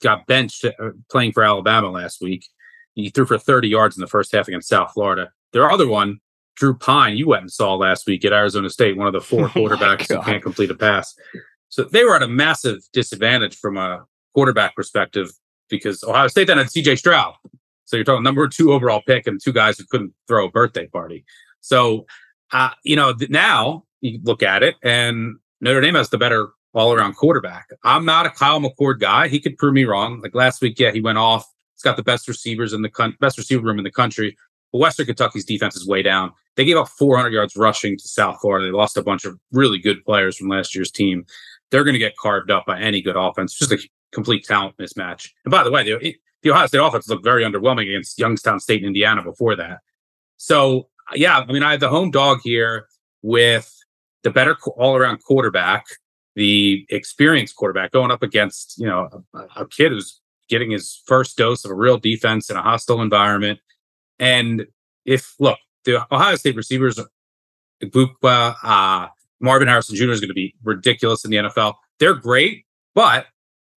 got benched uh, playing for Alabama last week. He threw for 30 yards in the first half against South Florida. Their other one Drew Pyne, you went and saw last week at Arizona State, one of the four quarterbacks who can't complete a pass. So they were at a massive disadvantage from a quarterback perspective because Ohio State then had CJ Stroud. So you're talking number two overall pick and two guys who couldn't throw a birthday party. So, uh, you know, now you look at it and Notre Dame has the better all around quarterback. I'm not a Kyle McCord guy. He could prove me wrong. Like last week, yeah, he went off. He's got the best receivers in the con- best receiver room in the country. But Western Kentucky's defense is way down. They gave up 400 yards rushing to South Florida. They lost a bunch of really good players from last year's team. They're going to get carved up by any good offense. Just a complete talent mismatch. And by the way, the, the Ohio State offense looked very underwhelming against Youngstown State and Indiana before that. So, yeah, I mean, I have the home dog here with the better all around quarterback, the experienced quarterback going up against, you know, a, a kid who's getting his first dose of a real defense in a hostile environment. And if, look, the Ohio State receivers, Egbuka, uh, Marvin Harrison Jr. is going to be ridiculous in the NFL. They're great, but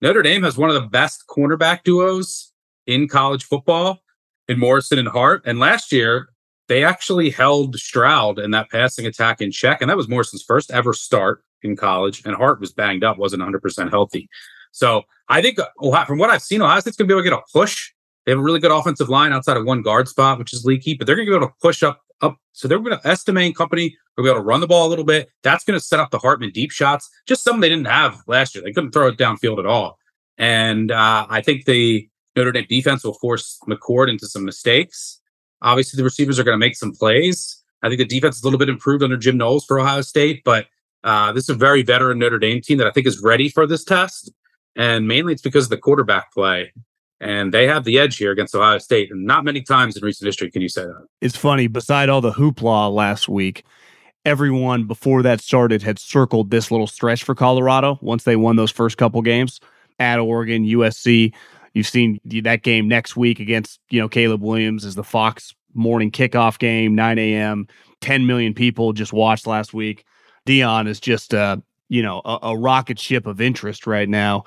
Notre Dame has one of the best cornerback duos in college football in Morrison and Hart. And last year, they actually held Stroud and that passing attack in check. And that was Morrison's first ever start in college. And Hart was banged up, wasn't 100% healthy. So I think from what I've seen, Ohio State's going to be able to get a push they have a really good offensive line outside of one guard spot, which is leaky, but they're going to be able to push up, up. So they're going to estimate company. We'll be able to run the ball a little bit. That's going to set up the Hartman deep shots, just something they didn't have last year. They couldn't throw it downfield at all. And uh, I think the Notre Dame defense will force McCord into some mistakes. Obviously, the receivers are going to make some plays. I think the defense is a little bit improved under Jim Knowles for Ohio State, but uh, this is a very veteran Notre Dame team that I think is ready for this test. And mainly it's because of the quarterback play and they have the edge here against Ohio State. And not many times in recent history can you say that. It's funny. Beside all the hoopla last week, everyone before that started had circled this little stretch for Colorado once they won those first couple games at Oregon, USC. You've seen that game next week against you know Caleb Williams is the Fox morning kickoff game, 9 a.m. 10 million people just watched last week. Deion is just uh, you know a, a rocket ship of interest right now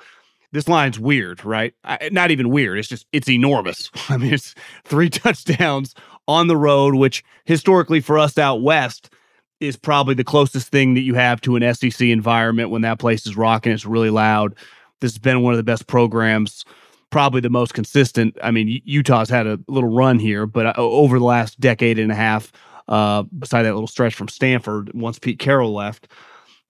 this line's weird, right? I, not even weird. It's just it's enormous. I mean, it's three touchdowns on the road, which historically for us out west is probably the closest thing that you have to an SEC environment when that place is rocking. It's really loud. This has been one of the best programs, probably the most consistent. I mean, Utah's had a little run here, but uh, over the last decade and a half, uh, beside that little stretch from Stanford, once Pete Carroll left,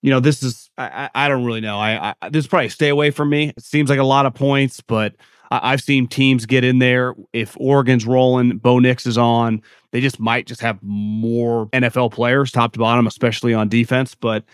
you know, this is I, I don't really know. I, I this probably stay away from me. It seems like a lot of points, but I, have seen teams get in there. If Oregon's rolling, Bo Nix is on. They just might just have more NFL players, top to bottom, especially on defense. But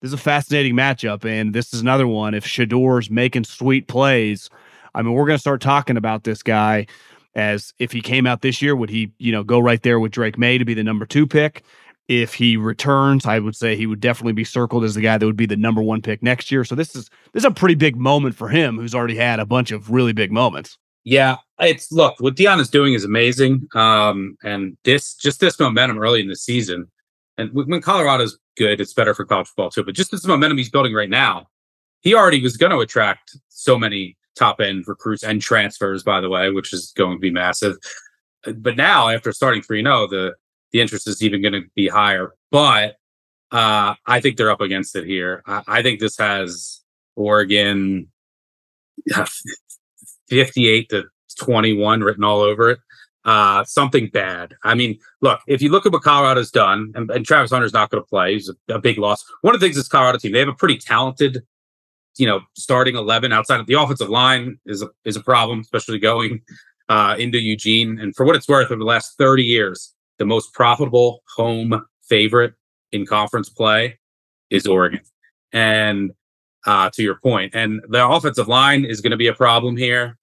this is a fascinating matchup, and this is another one. If Shedeur's making sweet plays, I mean, we're going to start talking about this guy as if he came out this year, would he, you know, go right there with Drake Maye to be the number two pick? If he returns, I would say he would definitely be circled as the guy that would be the number one pick next year. So this is this is a pretty big moment for him, who's already had a bunch of really big moments. Yeah, it's look what Deion is doing is amazing, um, and this just this momentum early in the season, and when Colorado's good, it's better for college football too. But just this momentum he's building right now, he already was going to attract so many top end recruits and transfers, by the way, which is going to be massive. but now after starting 3 0, the, the interest is even going to be higher. But uh, I think they're up against it here. I, I think this has Oregon 58 to 21 written all over it. Uh, something bad. I mean, look, if you look at what Colorado's done, and, and Travis Hunter's not going to play, he's a, a, big loss. One of the things is Colorado team, they have a pretty talented, you know, starting 11 outside of the offensive line is a, is a problem, especially going uh, into Eugene. And for what it's worth, over the last 30 years, the most profitable home favorite in conference play is Oregon. And uh, to your point, and the offensive line is going to be a problem here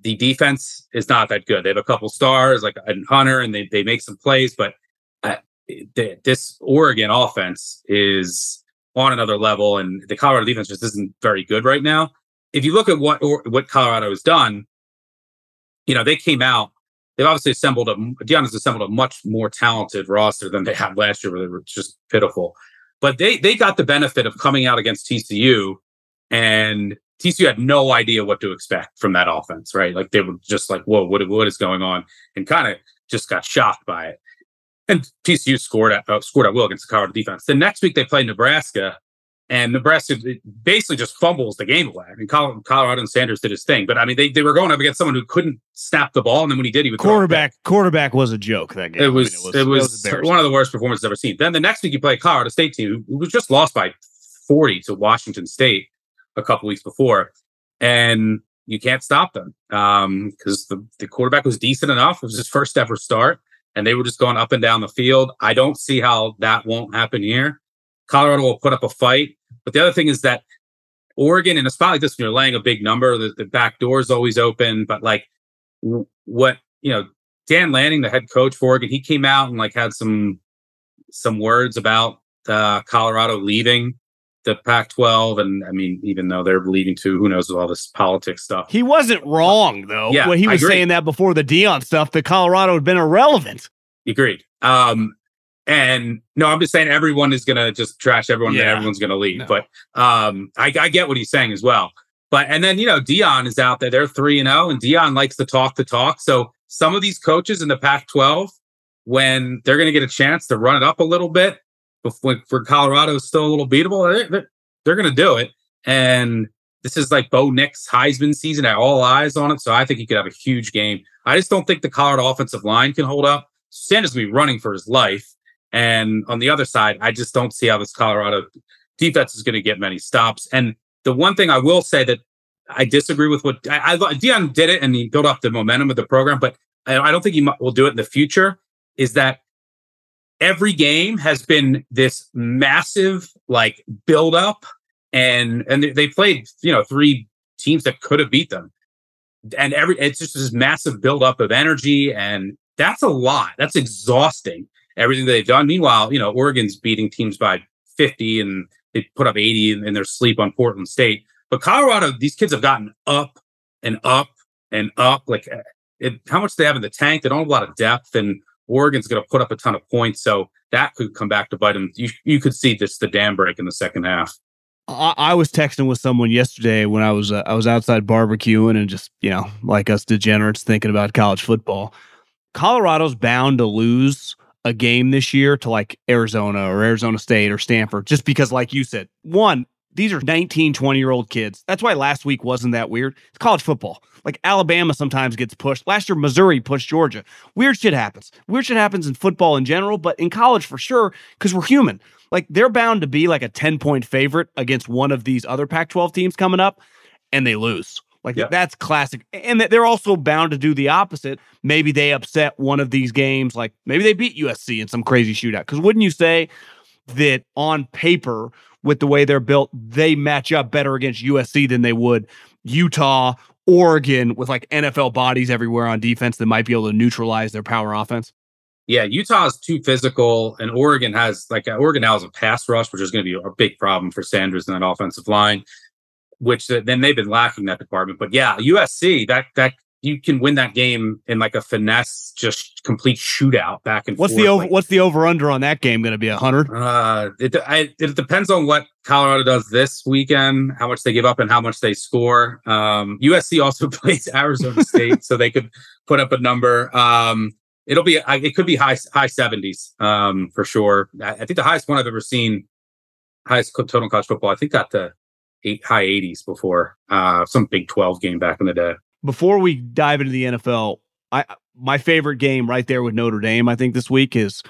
the defense is not that good. They have a couple stars like Hunter, and they they make some plays, but uh, this Oregon offense is on another level, and the Colorado defense just isn't very good right now. If you look at what or, what Colorado has done, you know they came out. They've obviously assembled a Deion has assembled a much more talented roster than they had last year, where they were just pitiful. But they they got the benefit of coming out against TCU and TCU had no idea what to expect from that offense, right? Like they were just like, "Whoa, what what is going on?" and kind of just got shocked by it. And TCU scored at uh, scored at will against the Colorado defense. The next week they played Nebraska, and Nebraska basically just fumbles the game away. I mean, Colorado and Sanders did his thing, but I mean, they, they were going up against someone who couldn't snap the ball, and then when he did, he would quarterback. Quarterback was a joke that game. It was I mean, it was, it was, was one of the worst performances I've ever seen. Then the next week you play Colorado State team, who was just lost by forty to Washington State a couple weeks before, and you can't stop them because um, the, the quarterback was decent enough. It was his first ever start, and they were just going up and down the field. I don't see how that won't happen here. Colorado will put up a fight, but the other thing is that Oregon in a spot like this, when you're laying a big number, the, the back door is always open. But like what you know, Dan Lanning, the head coach for Oregon, he came out and like had some some words about uh, Colorado leaving the Pac-12, and I mean, even though they're leading to who knows all this politics stuff. He wasn't wrong though. Yeah, when he was saying that before the Deion stuff, that Colorado had been irrelevant. Agreed. Um, and no, I'm just saying everyone is gonna just trash everyone. Yeah. everyone's gonna leave. No. But um, I, I get what he's saying as well. But and then you know Deion is out there. They're three and zero, oh, and Deion likes to talk the talk. So some of these coaches in the Pac-12, when they're going to get a chance to run it up a little bit, for, for Colorado is still a little beatable, they're, they're going to do it. And this is like Bo Nix Heisman season. I all eyes on it. So I think he could have a huge game. I just don't think the Colorado offensive line can hold up. Sanders to be running for his life. And on the other side, I just don't see how this Colorado defense is going to get many stops. And the one thing I will say that I disagree with what I, I Deion did it and he built up the momentum of the program, but I, I don't think he will do it in the future. Is that every game has been this massive like build up and and they played you know three teams that could have beat them and every it's just this massive build up of energy and that's a lot that's exhausting everything they've done meanwhile you know oregon's beating teams by 50 and they put up 80 in, in their sleep on portland state but colorado these kids have gotten up and up and up like it, how much they have in the tank they don't have a lot of depth and Oregon's going to put up a ton of points, so that could come back to bite them. You, you could see just the dam break in the second half. I, I was texting with someone yesterday when I was uh, I was outside barbecuing and just you know like us degenerates thinking about college football. Colorado's bound to lose a game this year to like Arizona or Arizona State or Stanford just because like you said, one these are 19, 20 year old kids. That's why last week wasn't that weird. It's college football. Like Alabama sometimes gets pushed. Last year, Missouri pushed Georgia. Weird shit happens. Weird shit happens in football in general, but in college for sure, because we're human. Like they're bound to be like a 10 point favorite against one of these other Pac 12 teams coming up, and they lose. Like that's classic. And they're also bound to do the opposite. Maybe they upset one of these games. Like maybe they beat USC in some crazy shootout. Because wouldn't you say that on paper, with the way they're built, they match up better against USC than they would Utah, Oregon, with like NFL bodies everywhere on defense that might be able to neutralize their power offense? Yeah, Utah is too physical, and Oregon has like Oregon now has a pass rush, which is going to be a big problem for Sanders in that offensive line. Which then they've been lacking that department. But yeah, USC that that you can win that game in like a finesse, just complete shootout back and what's forth. the over like- what's the over under on that game going to be a hundred uh, it, I, it depends on what Colorado does this weekend, how much they give up and how much they score. Um, USC also plays Arizona State, so they could put up a number. Um, it'll be, I- it could be high, high seventies, um, for sure. I, I think the highest one I've ever seen, highest total college football, I think got the eight, high eighties before, uh, some big 12 game back in the day. before we dive into the NFL, I my favorite game right there with Notre Dame, I think this week is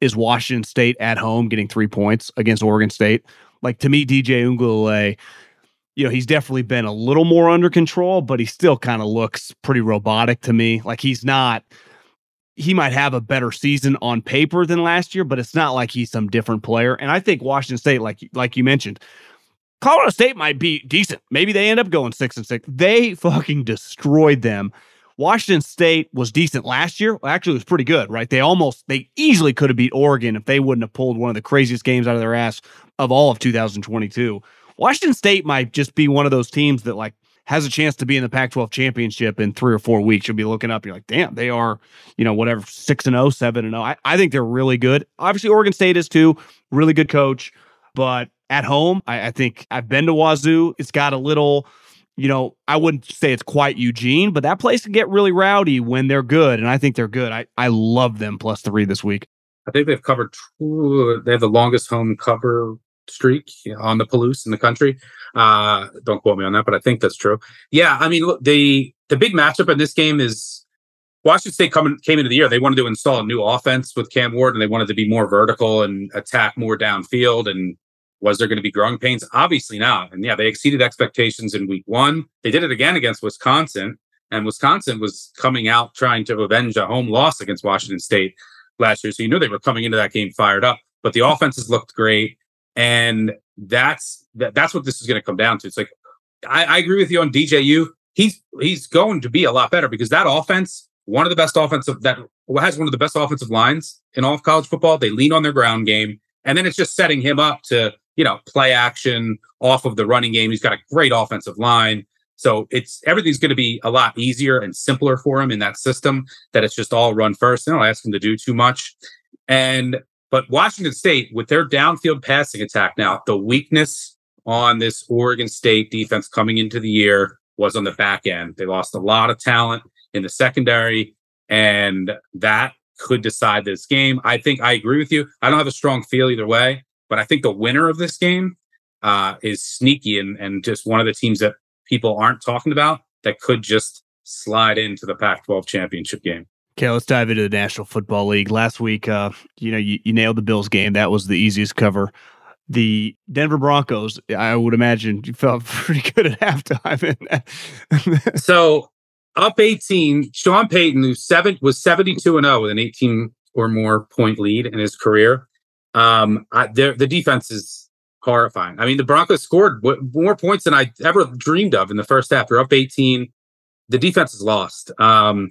is Washington State at home getting three points against Oregon State. Like to me, DJ Uiagalelei, you know, he's definitely been a little more under control, but he still kind of looks pretty robotic to me. Like he's not. He might have a better season on paper than last year, but it's not like he's some different player. And I think Washington State, like like you mentioned, Colorado State might be decent. Maybe they end up going six and six. They fucking destroyed them. Washington State was decent last year. Well, actually, it was pretty good, right? They almost, they easily could have beat Oregon if they wouldn't have pulled one of the craziest games out of their ass of all of 2022. Washington State might just be one of those teams that like has a chance to be in the Pac-12 championship in three or four weeks. You'll be looking up, you're like, damn, they are, you know, whatever, six and zero, seven and 0. I, I think they're really good. Obviously, Oregon State is too. Really good coach, but at home, I, I think I've been to Wazoo. It's got a little, you know, I wouldn't say it's quite Eugene, but that place can get really rowdy when they're good, and I think they're good. I I love them plus three this week. I think they've covered. They have the longest home cover streak on the Palouse in the country. Uh, don't quote me on that, but I think that's true. Yeah, I mean, look, the the big matchup in this game is Washington State coming came into the year. They wanted to install a new offense with Cam Ward, and they wanted to be more vertical and attack more downfield. And was there going to be growing pains? Obviously not. And yeah, they exceeded expectations in week one. They did it again against Wisconsin, and Wisconsin was coming out trying to avenge a home loss against Washington State last year. So you knew they were coming into that game fired up. But the offenses looked great, and that's that, that's what this is going to come down to. It's like I, I agree with you on DJU. He's he's going to be a lot better because that offense, one of the best offensive that has one of the best offensive lines in all of college football. They lean on their ground game, and then it's just setting him up to you know play action off of the running game. He's got a great offensive line. So it's everything's going to be a lot easier and simpler for him in that system. That it's just all run first. They don't ask him to do too much. And but Washington State with their downfield passing attack now, the weakness on this Oregon State defense coming into the year was on the back end. They lost a lot of talent in the secondary, and that could decide this game. I think I agree with you. I don't have a strong feel either way, but I think the winner of this game uh, is sneaky and, and just one of the teams that people aren't talking about that could just slide into the Pac 12 championship game. Okay, let's dive into the National Football League. Last week, uh, you know, you, you nailed the Bills game. That was the easiest cover. The Denver Broncos, I would imagine you felt pretty good at halftime. so up 18, Sean Payton, who seven was 72 and 0 with an 18 or more point lead in his career. Um, I, the defense is horrifying. I mean, the Broncos scored w- more points than I ever dreamed of in the first half. They're up 18. The defense is lost. Um,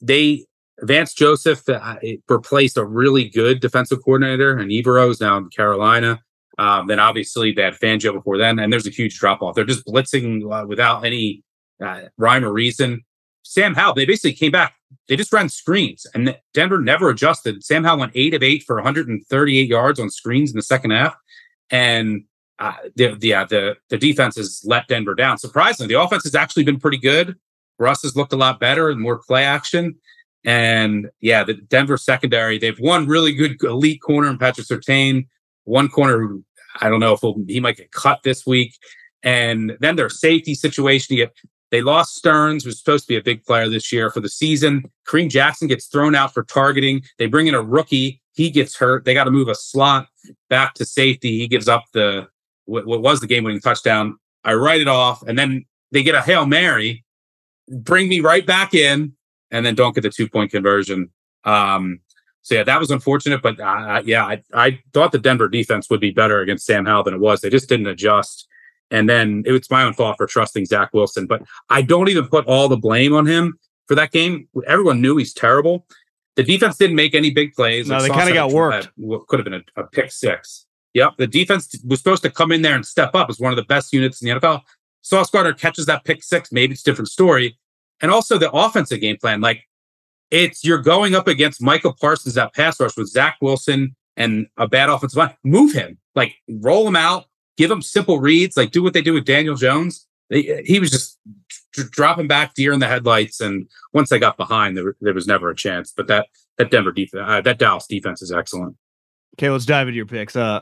they Vance Joseph uh, replaced a really good defensive coordinator, and is now in Carolina. Um, then obviously they had Fangio before then, and there's a huge drop off. They're just blitzing uh, without any uh, rhyme or reason. Sam Howell, they basically came back. They just ran screens, and Denver never adjusted. Sam Howell went eight of eight for 138 yards on screens in the second half, and uh, the, the, yeah, the the defense has let Denver down. Surprisingly, the offense has actually been pretty good. Russ has looked a lot better and more play action. And yeah, the Denver secondary, they've one really good elite corner in Patrick Surtain, one corner who I don't know if he might get cut this week. And then their safety situation, get, they lost Sterns, who's supposed to be a big player this year for the season. Kareem Jackson gets thrown out for targeting. They bring in a rookie. He gets hurt. They got to move a slot back to safety. He gives up the what, what was the game winning touchdown. I write it off. And then they get a Hail Mary, bring me right back in, and then don't get the two point conversion. Um, so yeah, that was unfortunate, but uh, yeah, I, I thought the Denver defense would be better against Sam Howell than it was. They just didn't adjust. And then it was my own fault for trusting Zach Wilson, but I don't even put all the blame on him for that game. Everyone knew he's terrible. The defense didn't make any big plays. No, they kind of got worked. What could have been a, a, pick six. Yep. The defense was supposed to come in there and step up as one of the best units in the NFL. Sauce Gardner catches that pick six. Maybe it's a different story, and also the offensive game plan. Like it's you're going up against Michael Parsons that pass rush with Zach Wilson and a bad offensive line. Move him, like roll him out, give him simple reads, like do what they do with Daniel Jones. They, he was just dropping back deer in the headlights, and once they got behind, there, there was never a chance. But that that Denver defense, uh, that Dallas defense is excellent. Okay, let's dive into your picks. Uh,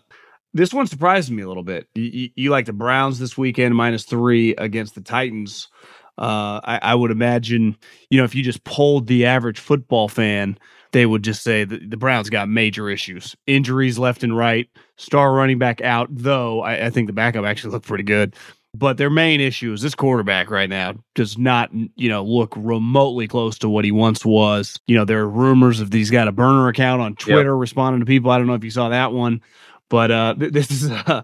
this one surprised me a little bit. You, you, you like the Browns this weekend minus three against the Titans. Uh, I, I, would imagine, you know, if you just polled the average football fan, they would just say that the Browns got major issues, injuries left and right, star running back out. Though I, I think the backup actually looked pretty good. But their main issue is this quarterback right now does not, you know, look remotely close to what he once was. You know, there are rumors of he's got a burner account on Twitter yep. responding to people. I don't know if you saw that one, but uh, th- this is uh,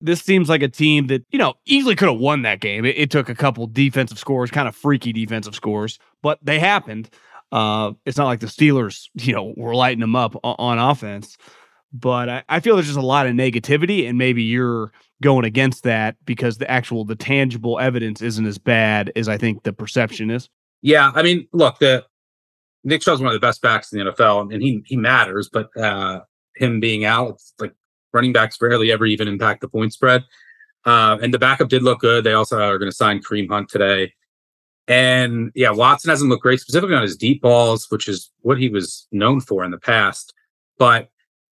this seems like a team that you know easily could have won that game. It, it, took a couple defensive scores, kind of freaky defensive scores, but they happened. Uh, it's not like the Steelers, you know, were lighting them up on, on offense. But I, I feel there's just a lot of negativity, and maybe you're going against that because the actual the tangible evidence isn't as bad as I think the perception is. Yeah, I mean, look, the Nick Chubb's one of the best backs in the NFL, and he he matters. But uh, him being out, it's like running backs rarely ever even impact the point spread. Uh, and the backup did look good. They also are going to sign Kareem Hunt today. And yeah, Watson hasn't looked great, specifically on his deep balls, which is what he was known for in the past. But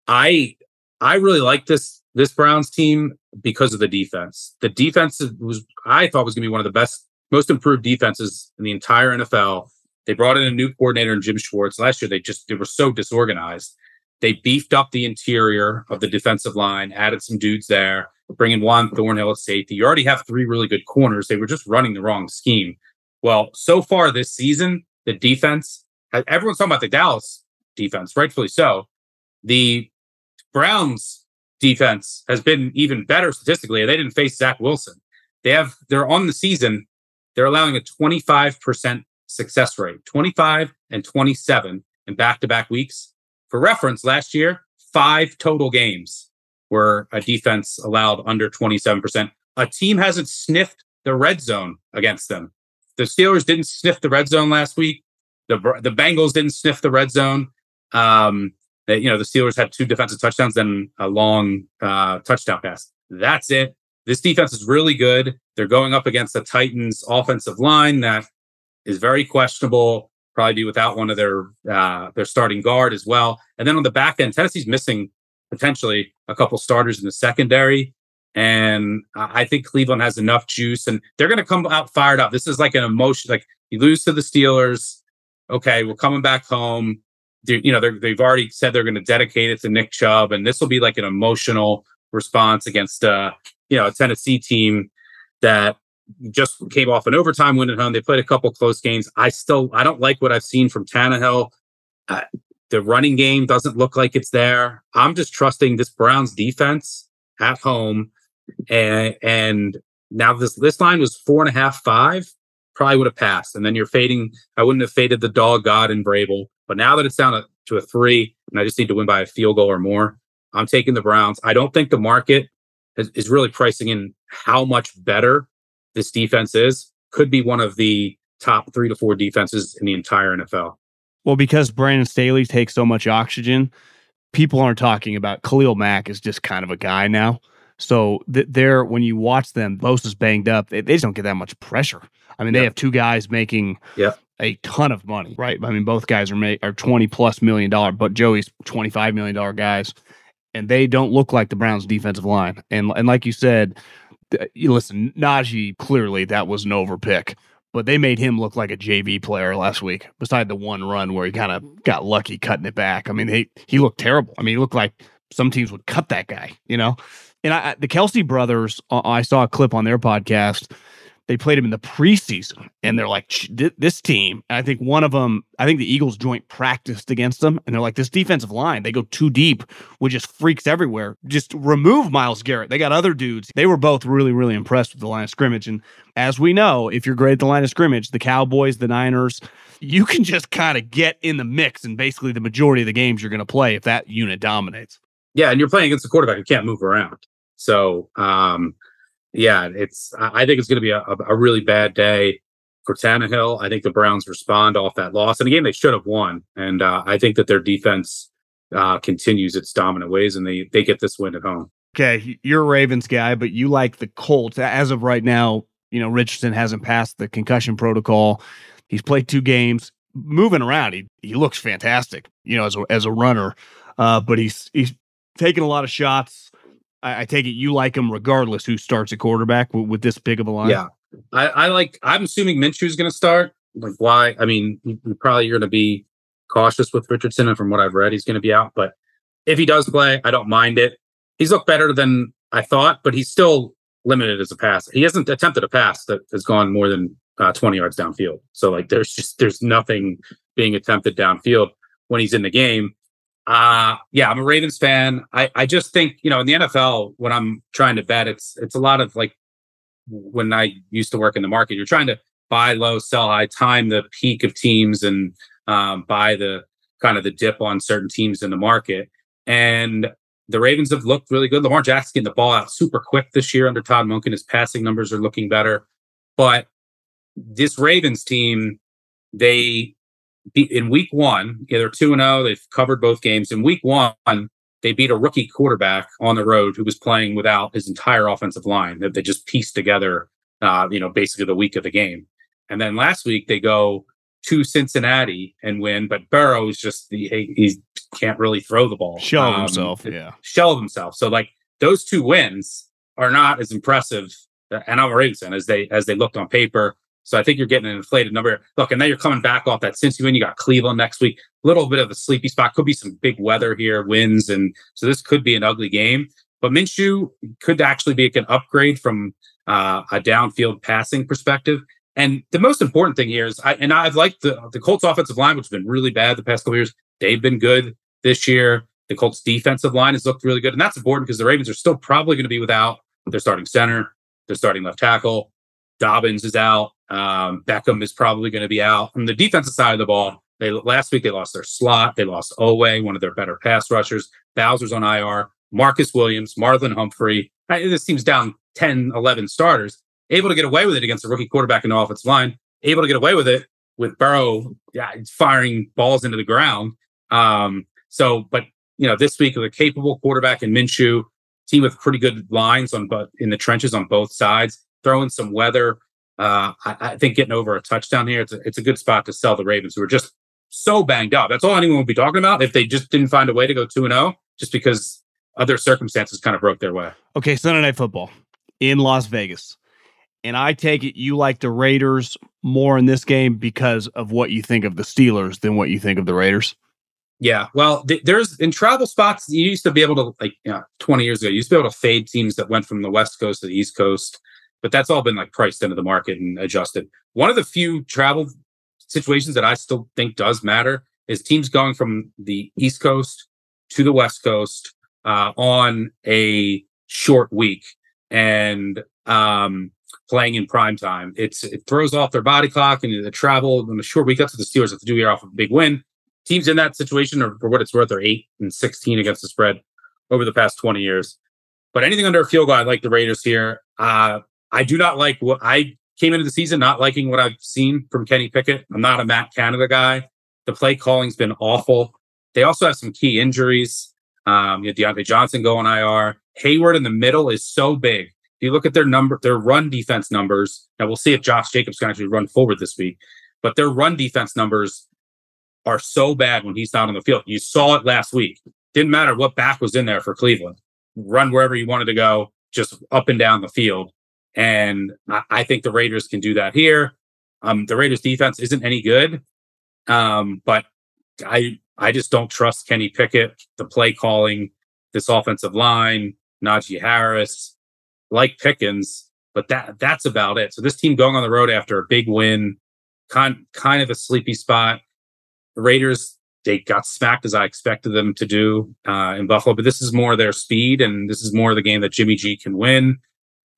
I I really like this this Browns team because of the defense. The defense was I thought was going to be one of the best, most improved defenses in the entire NFL. They brought in a new coordinator in Jim Schwartz. Last year they just they were so disorganized. They beefed up the interior of the defensive line, added some dudes there, bringing Juan Thornhill at safety. You already have three really good corners. They were just running the wrong scheme. Well, so far this season, the defense, uh, everyone's talking about the Dallas defense, rightfully so. The Browns defense has been even better statistically. They didn't face Zach Wilson. They have they're on the season. They're allowing a 25% success rate, 25 and 27 in back-to-back weeks. For reference, last year, five total games where a defense allowed under 27%. A team hasn't sniffed the red zone against them. The Steelers didn't sniff the red zone last week. The the Bengals didn't sniff the red zone. Um, that you know the Steelers had two defensive touchdowns and a long uh, touchdown pass. That's it. This defense is really good. They're going up against the Titans' offensive line that is very questionable. Probably be without one of their uh, their starting guard as well. And then on the back end, Tennessee's missing potentially a couple starters in the secondary. And I think Cleveland has enough juice, and they're going to come out fired up. This is like an emotion. Like you lose to the Steelers, okay, we're coming back home you know, they've already said they're going to dedicate it to Nick Chubb, and this will be like an emotional response against, uh, you know, a Tennessee team that just came off an overtime win at home. They played a couple close games. I still, I don't like what I've seen from Tannehill. Uh, the running game doesn't look like it's there. I'm just trusting this Browns defense at home, and and now this this line was four and a half, five. Probably would have passed, and then you're fading. I wouldn't have faded the dog god and Vrabel. But now that it's down to, to a three, and I just need to win by a field goal or more, I'm taking the Browns. I don't think the market is, is really pricing in how much better this defense is. Could be one of the top three to four defenses in the entire NFL. Well, because Brandon Staley takes so much oxygen, people aren't talking about Khalil Mack is just kind of a guy now. So th- they're when you watch them, most is banged up. They, they, just don't get that much pressure. I mean, yep. they have two guys making yep a ton of money, right? I mean, both guys are make are twenty plus million dollar, but Joey's twenty five million dollar guys, and they don't look like the Browns' defensive line. And and like you said, you listen, Najee clearly that was an overpick, but they made him look like a JV player last week. Beside the one run where he kind of got lucky cutting it back. I mean, he he looked terrible. I mean, he looked like some teams would cut that guy, you know. And I, the Kelce brothers, uh, I saw a clip on their podcast. They played him in the preseason and they're like this team i think one of them i think the eagles joint practiced against them and they're like this defensive line they go too deep which just freaks everywhere. Just remove Myles garrett. They got other dudes. They were both really really impressed with the line of scrimmage and as we know if you're great at the line of scrimmage the cowboys the niners you can just kind of get in the mix and basically the majority of the games you're going to play if that unit dominates. Yeah and you're playing against a quarterback who can't move around so um yeah, it's I think it's going to be a, a really bad day for Tannehill. I think the Browns respond off that loss and again, they should have won, and uh, I think that their defense uh, continues its dominant ways, and they they get this win at home. Okay, you're a Ravens guy, but you like the Colts as of right now. You know, Richardson hasn't passed the concussion protocol. He's played two games, moving around. He he looks fantastic. You know, as a as a runner, uh, but he's he's taking a lot of shots. I, I, take it you like him regardless who starts at quarterback with, with this big of a line. Yeah, I, I like. I'm assuming Minshew is going to start. Like, why? I mean, you, you probably you're going to be cautious with Richardson, and from what I've read, he's going to be out. But if he does play, I don't mind it. He's looked better than I thought, but he's still limited as a pass. He hasn't attempted a pass that has gone more than uh, 20 yards downfield. So like, there's just there's nothing being attempted downfield when he's in the game. Uh yeah, I'm a Ravens fan. I I just think you know in the NFL when I'm trying to bet, it's it's a lot of like when I used to work in the market. You're trying to buy low, sell high, time the peak of teams, and um, buy the kind of the dip on certain teams in the market. And the Ravens have looked really good. Lamar Jackson getting the ball out super quick this year under Todd Monken. His passing numbers are looking better. But this Ravens team, they in week one, yeah, they're 2 0. They've covered both games. In week one, they beat a rookie quarterback on the road who was playing without his entire offensive line that they just pieced together, uh, you know, basically the week of the game. And then last week they go to Cincinnati and win, but Burrow is just the he can't really throw the ball. Shell um, himself, yeah. Shell himself. So like those two wins are not as impressive, and I'm a Ravens as they as they looked on paper. So I think you're getting an inflated number. Look, and now you're coming back off that Cincy win. You got Cleveland next week. A little bit of a sleepy spot. Could be some big weather here, winds, and so this could be an ugly game. But Minshew could actually be an upgrade from uh, a downfield passing perspective. And the most important thing here is, I, and I've liked the, the Colts offensive line, which has been really bad the past couple years. They've been good this year. The Colts defensive line has looked really good. And that's important because the Ravens are still probably going to be without their starting center, their starting left tackle. Dobbins is out. Um, Beckham is probably going to be out. From the defensive side of the ball, they last week they lost their slot. They lost Oweh, one of their better pass rushers. Bowser's on IR. Marcus Williams, Marlon Humphrey. This team's down 10, 11 starters able to get away with it against a rookie quarterback in the offensive line, able to get away with it with Burrow yeah, firing balls into the ground. Um, so, but you know, this week with a capable quarterback in Minshew, team with pretty good lines on but in the trenches on both sides, throwing some weather. Uh, I, I, think getting over a touchdown here, it's a, it's a good spot to sell the Ravens, who are just so banged up. That's all anyone would be talking about if they just didn't find a way to go 2 0, just because other circumstances kind of broke their way. Okay, Sunday Night Football in Las Vegas. And I take it you like the Raiders more in this game because of what you think of the Steelers than what you think of the Raiders. Yeah, well, th- there's in travel spots you used to be able to like you know, 20 years ago, you used to be able to fade teams that went from the West Coast to the East Coast, but that's all been like priced into the market and adjusted. One of the few travel situations that I still think does matter is teams going from the East Coast to the West Coast uh, on a short week, and um, playing in prime time. It's it throws off their body clock and the travel on a short week. That's what the Steelers have to do here off of a big win. Teams in that situation are, for what it's worth, are eight and sixteen against the spread over the past twenty years. But anything under a field goal, I like the Raiders here. Uh, I do not like what I came into the season not liking what I've seen from Kenny Pickett. I'm not a Matt Canada guy. The play calling's been awful. They also have some key injuries. Um, you have Diontae Johnson going IR. Heyward in the middle is so big If you look at their number, their run defense numbers, now we'll see if Josh Jacobs can actually run forward this week, but their run defense numbers are so bad when he's not on the field. You saw it last week. Didn't matter what back was in there for Cleveland. Run wherever you wanted to go, just up and down the field. And I, I think the Raiders can do that here. Um, the Raiders defense isn't any good. Um, but I I just don't trust Kenny Pickett, the play calling, this offensive line, Najee Harris like Pickens, but that that's about it. So this team going on the road after a big win, kind kind of a sleepy spot. The Raiders they got smacked as I expected them to do uh, in Buffalo, but this is more their speed and this is more the game that Jimmy G can win.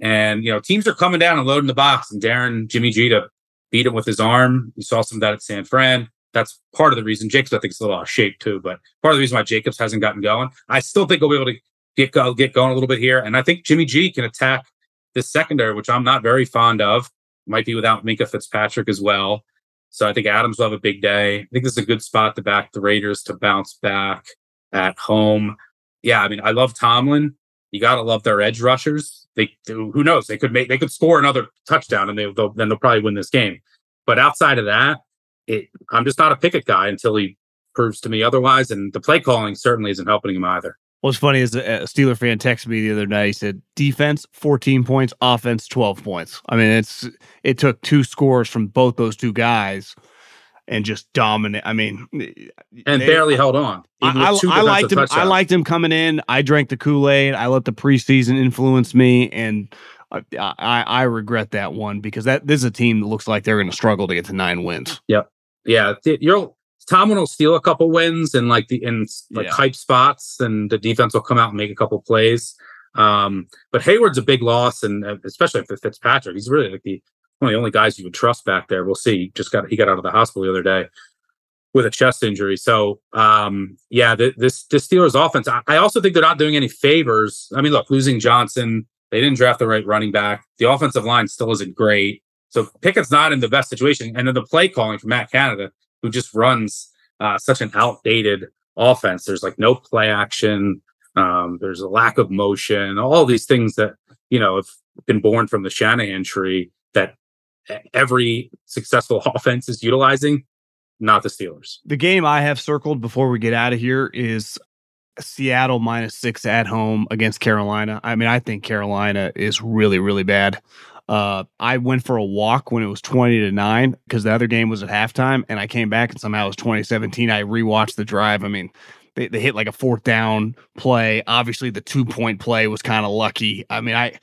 And you know teams are coming down and loading the box, and Darren Jimmy G to beat him with his arm. You saw some of that at San Fran. That's part of the reason Jacobs I think is a little out of shape too, but part of the reason why Jacobs hasn't gotten going. I still think he'll be able to get get going a little bit here. And I think Jimmy G can attack this secondary, which I'm not very fond of. might be without Minkah Fitzpatrick as well. So I think Adams will have a big day. I think this is a good spot to back the Raiders to bounce back at home. Yeah, I mean, I love Tomlin. You got to love their edge rushers. They, who knows? They could make, they could score another touchdown, and they, they'll, then they'll probably win this game. But outside of that, it, I'm just not a Pickett guy until he proves to me otherwise. And the play calling certainly isn't helping him either. What's funny is uh, a Steeler fan texted me the other night. He said, "Defense 14 points, offense 12 points." I mean, it's it took two scores from both those two guys and just dominate. I mean, and they, barely held on. I, I, I liked him. Touchdowns. I liked him coming in. I drank the Kool Aid. I let the preseason influence me, and I, I, I regret that one because that this is a team that looks like they're going to struggle to get to nine wins. Yep. Yeah. You're Tomlin will steal a couple wins and like the in like yeah. hype spots, and the defense will come out and make a couple plays. Um, but Heyward's a big loss, and uh, especially for Fitzpatrick, he's really like the one of the only guys you would trust back there. We'll see. Just got he got out of the hospital the other day with a chest injury. So um, yeah, the, this this Steelers offense. I, I also think they're not doing any favors. I mean, look, losing Johnson, they didn't draft the right running back. The offensive line still isn't great. So Pickett's not in the best situation. And then the play calling from Matt Canada, who just runs uh, such an outdated offense. There's like no play action. Um, there's a lack of motion. All these things that you know have been born from the Shanahan tree that every successful offense is utilizing. Not the Steelers. The game I have circled before we get out of here is Seattle minus six at home against Carolina. I mean, I think Carolina is really, really bad. Uh, I went for a walk when it was 20 to 9 because the other game was at halftime and I came back and somehow it was 2017. I rewatched the drive. I mean, they, they hit like a fourth down play. Obviously, the two point play was kind of lucky. I mean, I,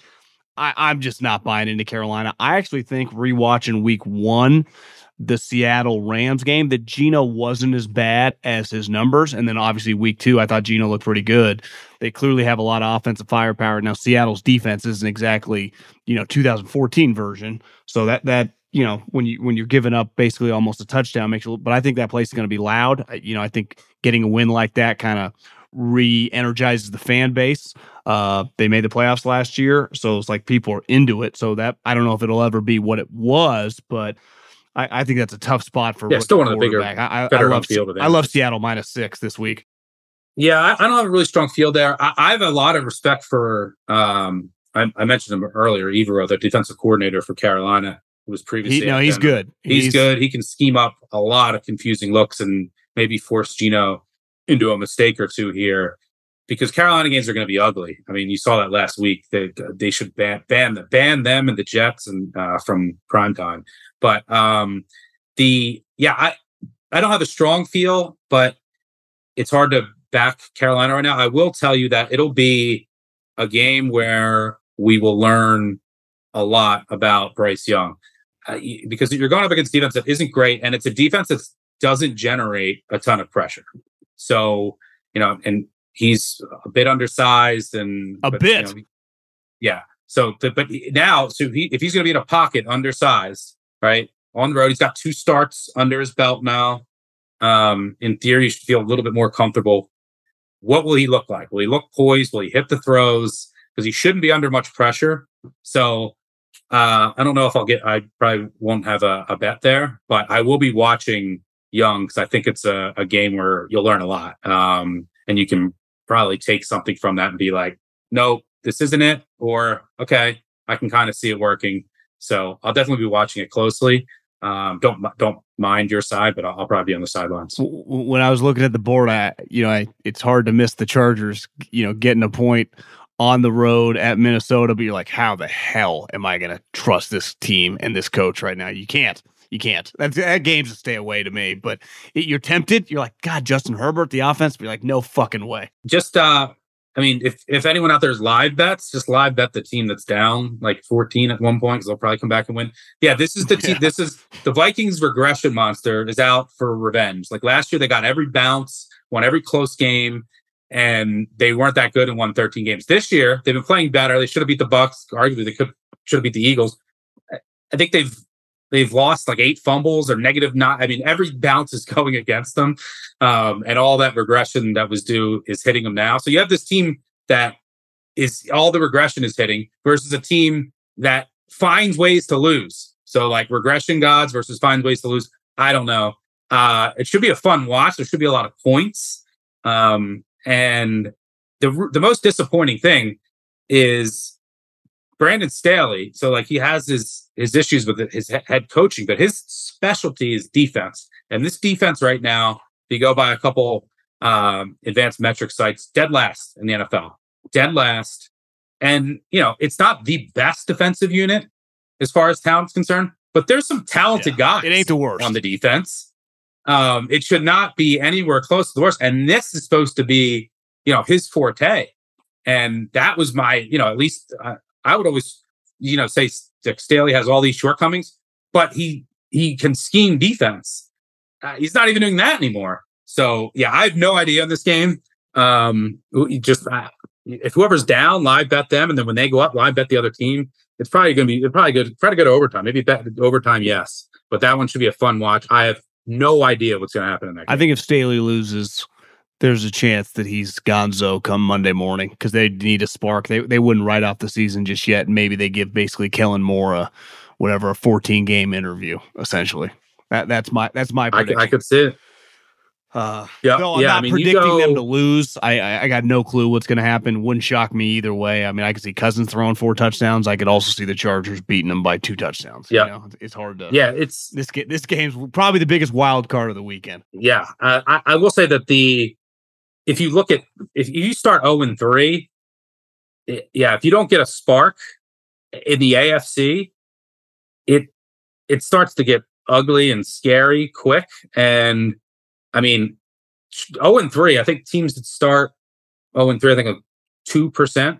I, I'm just not buying into Carolina. I actually think rewatching week one, the Seattle Rams game that Geno wasn't as bad as his numbers. And then obviously week two, I thought Geno looked pretty good. They clearly have a lot of offensive firepower. Now Seattle's defense isn't exactly, you know, 2014 version. So that that you know when you when you're giving up basically almost a touchdown makes you but I think that place is going to be loud. You know, I think getting a win like that kind of re-energizes the fan base. Uh, they made the playoffs last year, so it's like people are into it. So that I don't know if it'll ever be what it was, but I, I think that's a tough spot for. Yeah, still one of the bigger, I, I, love, I love Seattle minus six this week. Yeah, I, I, don't have a really strong field there. I, I have a lot of respect for. Um, I, mentioned him earlier, Evero, the defensive coordinator for Carolina, who was previously. He, no, he's good. He's, he's, good. He can scheme up a lot of confusing looks and maybe force Geno into a mistake or two here. Because Carolina games are going to be ugly. I mean, you saw that last week. They they should ban ban, ban them and the Jets and uh, from prime time. But um, the yeah, I I don't have a strong feel, but it's hard to back Carolina right now. I will tell you that it'll be a game where we will learn a lot about Bryce Young uh, because you're going up against defense that isn't great, and it's a defense that doesn't generate a ton of pressure. So you know, and he's a bit undersized and a but, bit, you know, yeah. So, but now, so he, if he's going to be in a pocket, undersized, right? On the road, he's got two starts under his belt now. Um, in theory, he should feel a little bit more comfortable. What will he look like? Will he look poised? Will he hit the throws? Because he shouldn't be under much pressure. So uh, I don't know if I'll get. I probably won't have a, a bet there, but I will be watching Young because I think it's a, a, game where you'll learn a lot, um, and you can probably take something from that and be like, "No, this isn't it," or "Okay, I can kind of see it working." So I'll definitely be watching it closely. Um, don't don't mind your side, but I'll, I'll, probably be on the sidelines. When I was looking at the board, I you know I, it's hard to miss the Chargers. You know, getting a point on the road at Minnesota, but you're like, how the hell am I going to trust this team and this coach right now? You can't. You can't. That's, that game's a stay away to me. But it, you're tempted. You're like, God, Justin Herbert, the offense. But you're like, no fucking way. Just uh, I mean, if if anyone out there is live bets, just live bet the team that's down like 14 at one point because they'll probably come back and win. Yeah, this is the team. Yeah. This is the Vikings regression monster is out for revenge. Like last year, they got every bounce, won every close game, and they weren't that good and won 13 games. This year, they've been playing better. They should have beat the Bucs. Arguably, they could should have beat the Eagles. I think they've They've lost like eight fumbles or negative not. I mean, every bounce is going against them. Um, and all that regression that was due is hitting them now. So you have this team that is all the regression is hitting versus a team that finds ways to lose. So like regression gods versus finds ways to lose. I don't know. Uh, it should be a fun watch. There should be a lot of points. Um, and the the most disappointing thing is Brandon Staley. So like he has his his issues with his head coaching, but his specialty is defense. And this defense right now, if you go by a couple um, advanced metric sites, dead last in the NFL, dead last. And you know it's not the best defensive unit as far as talent's concerned, but there's some talented yeah, guys. It ain't the worst on the defense. Um, it should not be anywhere close to the worst. And this is supposed to be, you know, his forte. And that was my, you know, at least uh, I would always, you know, say Staley has all these shortcomings, but he he can scheme defense. Uh, he's not even doing that anymore. So yeah, I have no idea on this game. Um, just uh, if whoever's down, live bet them, and then when they go up, live bet the other team. It's probably going to be it's probably good. Try to go to overtime. Maybe bet overtime, yes. But that one should be a fun watch. I have no idea what's going to happen in that. Game. I think if Staley loses, there's a chance that he's Gonzo come Monday morning because they need a spark. They they wouldn't write off the season just yet. Maybe they give basically Kellen Moore a whatever a 14 game interview essentially. That that's my that's my prediction. I, I could see it. Uh, yeah, though I'm yeah, not I mean, predicting go, them to lose. I, I, I got no clue what's going to happen. Wouldn't shock me either way. I mean, I could see Cousins throwing four touchdowns. I could also see the Chargers beating them by two touchdowns. Yeah, you know, it's hard to. Yeah, it's this this game's probably the biggest wild card of the weekend. Yeah, uh, I, I will say that the if you look at if you start zero oh and three, yeah, if you don't get a spark in the AFC, it it starts to get ugly and scary quick and I mean, 0 and 3, I think teams that start 0 and 3, I think 2%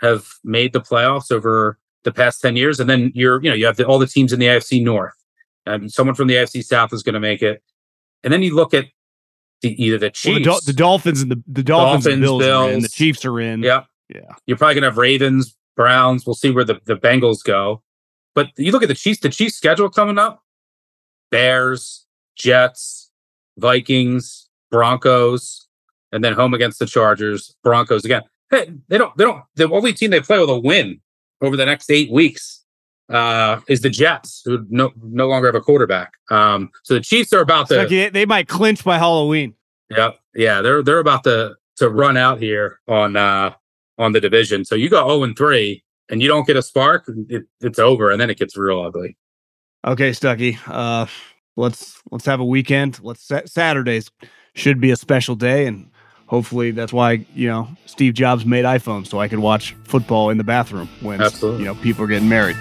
have made the playoffs over the past 10 years. And then you're, you know, you have the, all the teams in the AFC North. and someone from the AFC South is going to make it. And then you look at the, either the Chiefs, well, the, the, Dolphins, and the, the Dolphins, Dolphins and Bills, Bills. In, the Chiefs are in. Yeah. Yeah. You're probably going to have Ravens, Browns. We'll see where the, the Bengals go. But you look at the Chiefs, the Chiefs schedule coming up Bears, Jets, Vikings, Broncos, and then home against the Chargers, Broncos again. Hey, they don't, they don't, the only team they play with a win over the next eight weeks uh, is the Jets, who no, no longer have a quarterback. Um, so the Chiefs are about to, they might clinch by Halloween. Yeah. Yeah. They're, they're about to, to run out here on, uh, on the division. So you go 0 and 3 and you don't get a spark, it, it's over. And then it gets real ugly. Okay, Stuckey. Uh, let's let's have a weekend. Let's Saturdays should be a special day, and hopefully that's why you know Steve Jobs made iPhones so I could watch football in the bathroom when Absolutely. you know people are getting married.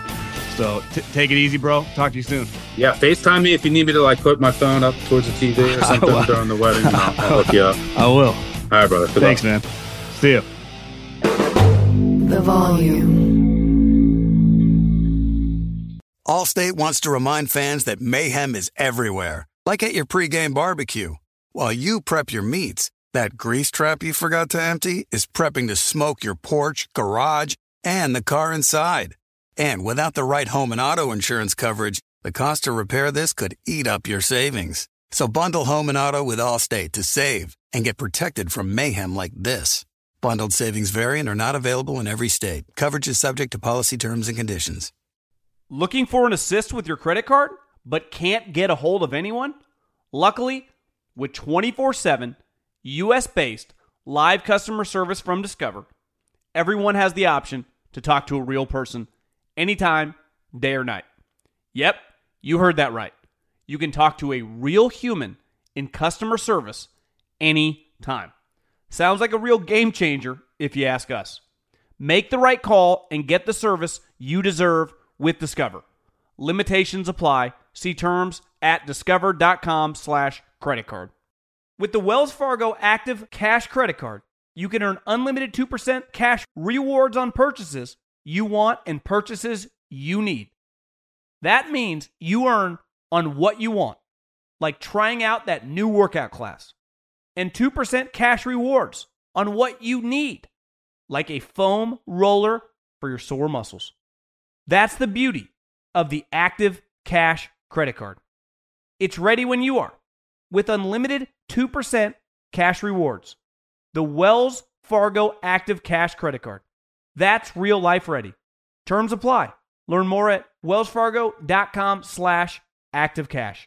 So t- take it easy, bro. Talk to you soon. Yeah, FaceTime me if you need me to like put my phone up towards the TV or something during the wedding. I'll, I'll hook you up. I will. All right, brother. Good Thanks, luck. man. See you. The volume. Allstate wants to remind fans that mayhem is everywhere, like at your pregame barbecue. While you prep your meats, that grease trap you forgot to empty is prepping to smoke your porch, garage, and the car inside. And without the right home and auto insurance coverage, the cost to repair this could eat up your savings. So bundle home and auto with Allstate to save and get protected from mayhem like this. Bundled savings variant are not available in every state. Coverage is subject to policy terms and conditions. Looking for an assist with your credit card, but can't get a hold of anyone? Luckily, with 24 7 US based live customer service from Discover, everyone has the option to talk to a real person anytime, day or night. Yep, you heard that right. You can talk to a real human in customer service anytime. Sounds like a real game changer if you ask us. Make the right call and get the service you deserve with Discover. Limitations apply. See terms at discover.com slash credit card. With the Wells Fargo Active Cash Credit Card, you can earn unlimited 2% cash rewards on purchases you want and purchases you need. That means you earn on what you want, like trying out that new workout class, and 2% cash rewards on what you need, like a foam roller for your sore muscles. That's the beauty of the Active Cash credit card. It's ready when you are with unlimited 2% cash rewards. The Wells Fargo Active Cash credit card. That's real life ready. Terms apply. Learn more at wellsfargo.com slash activecash.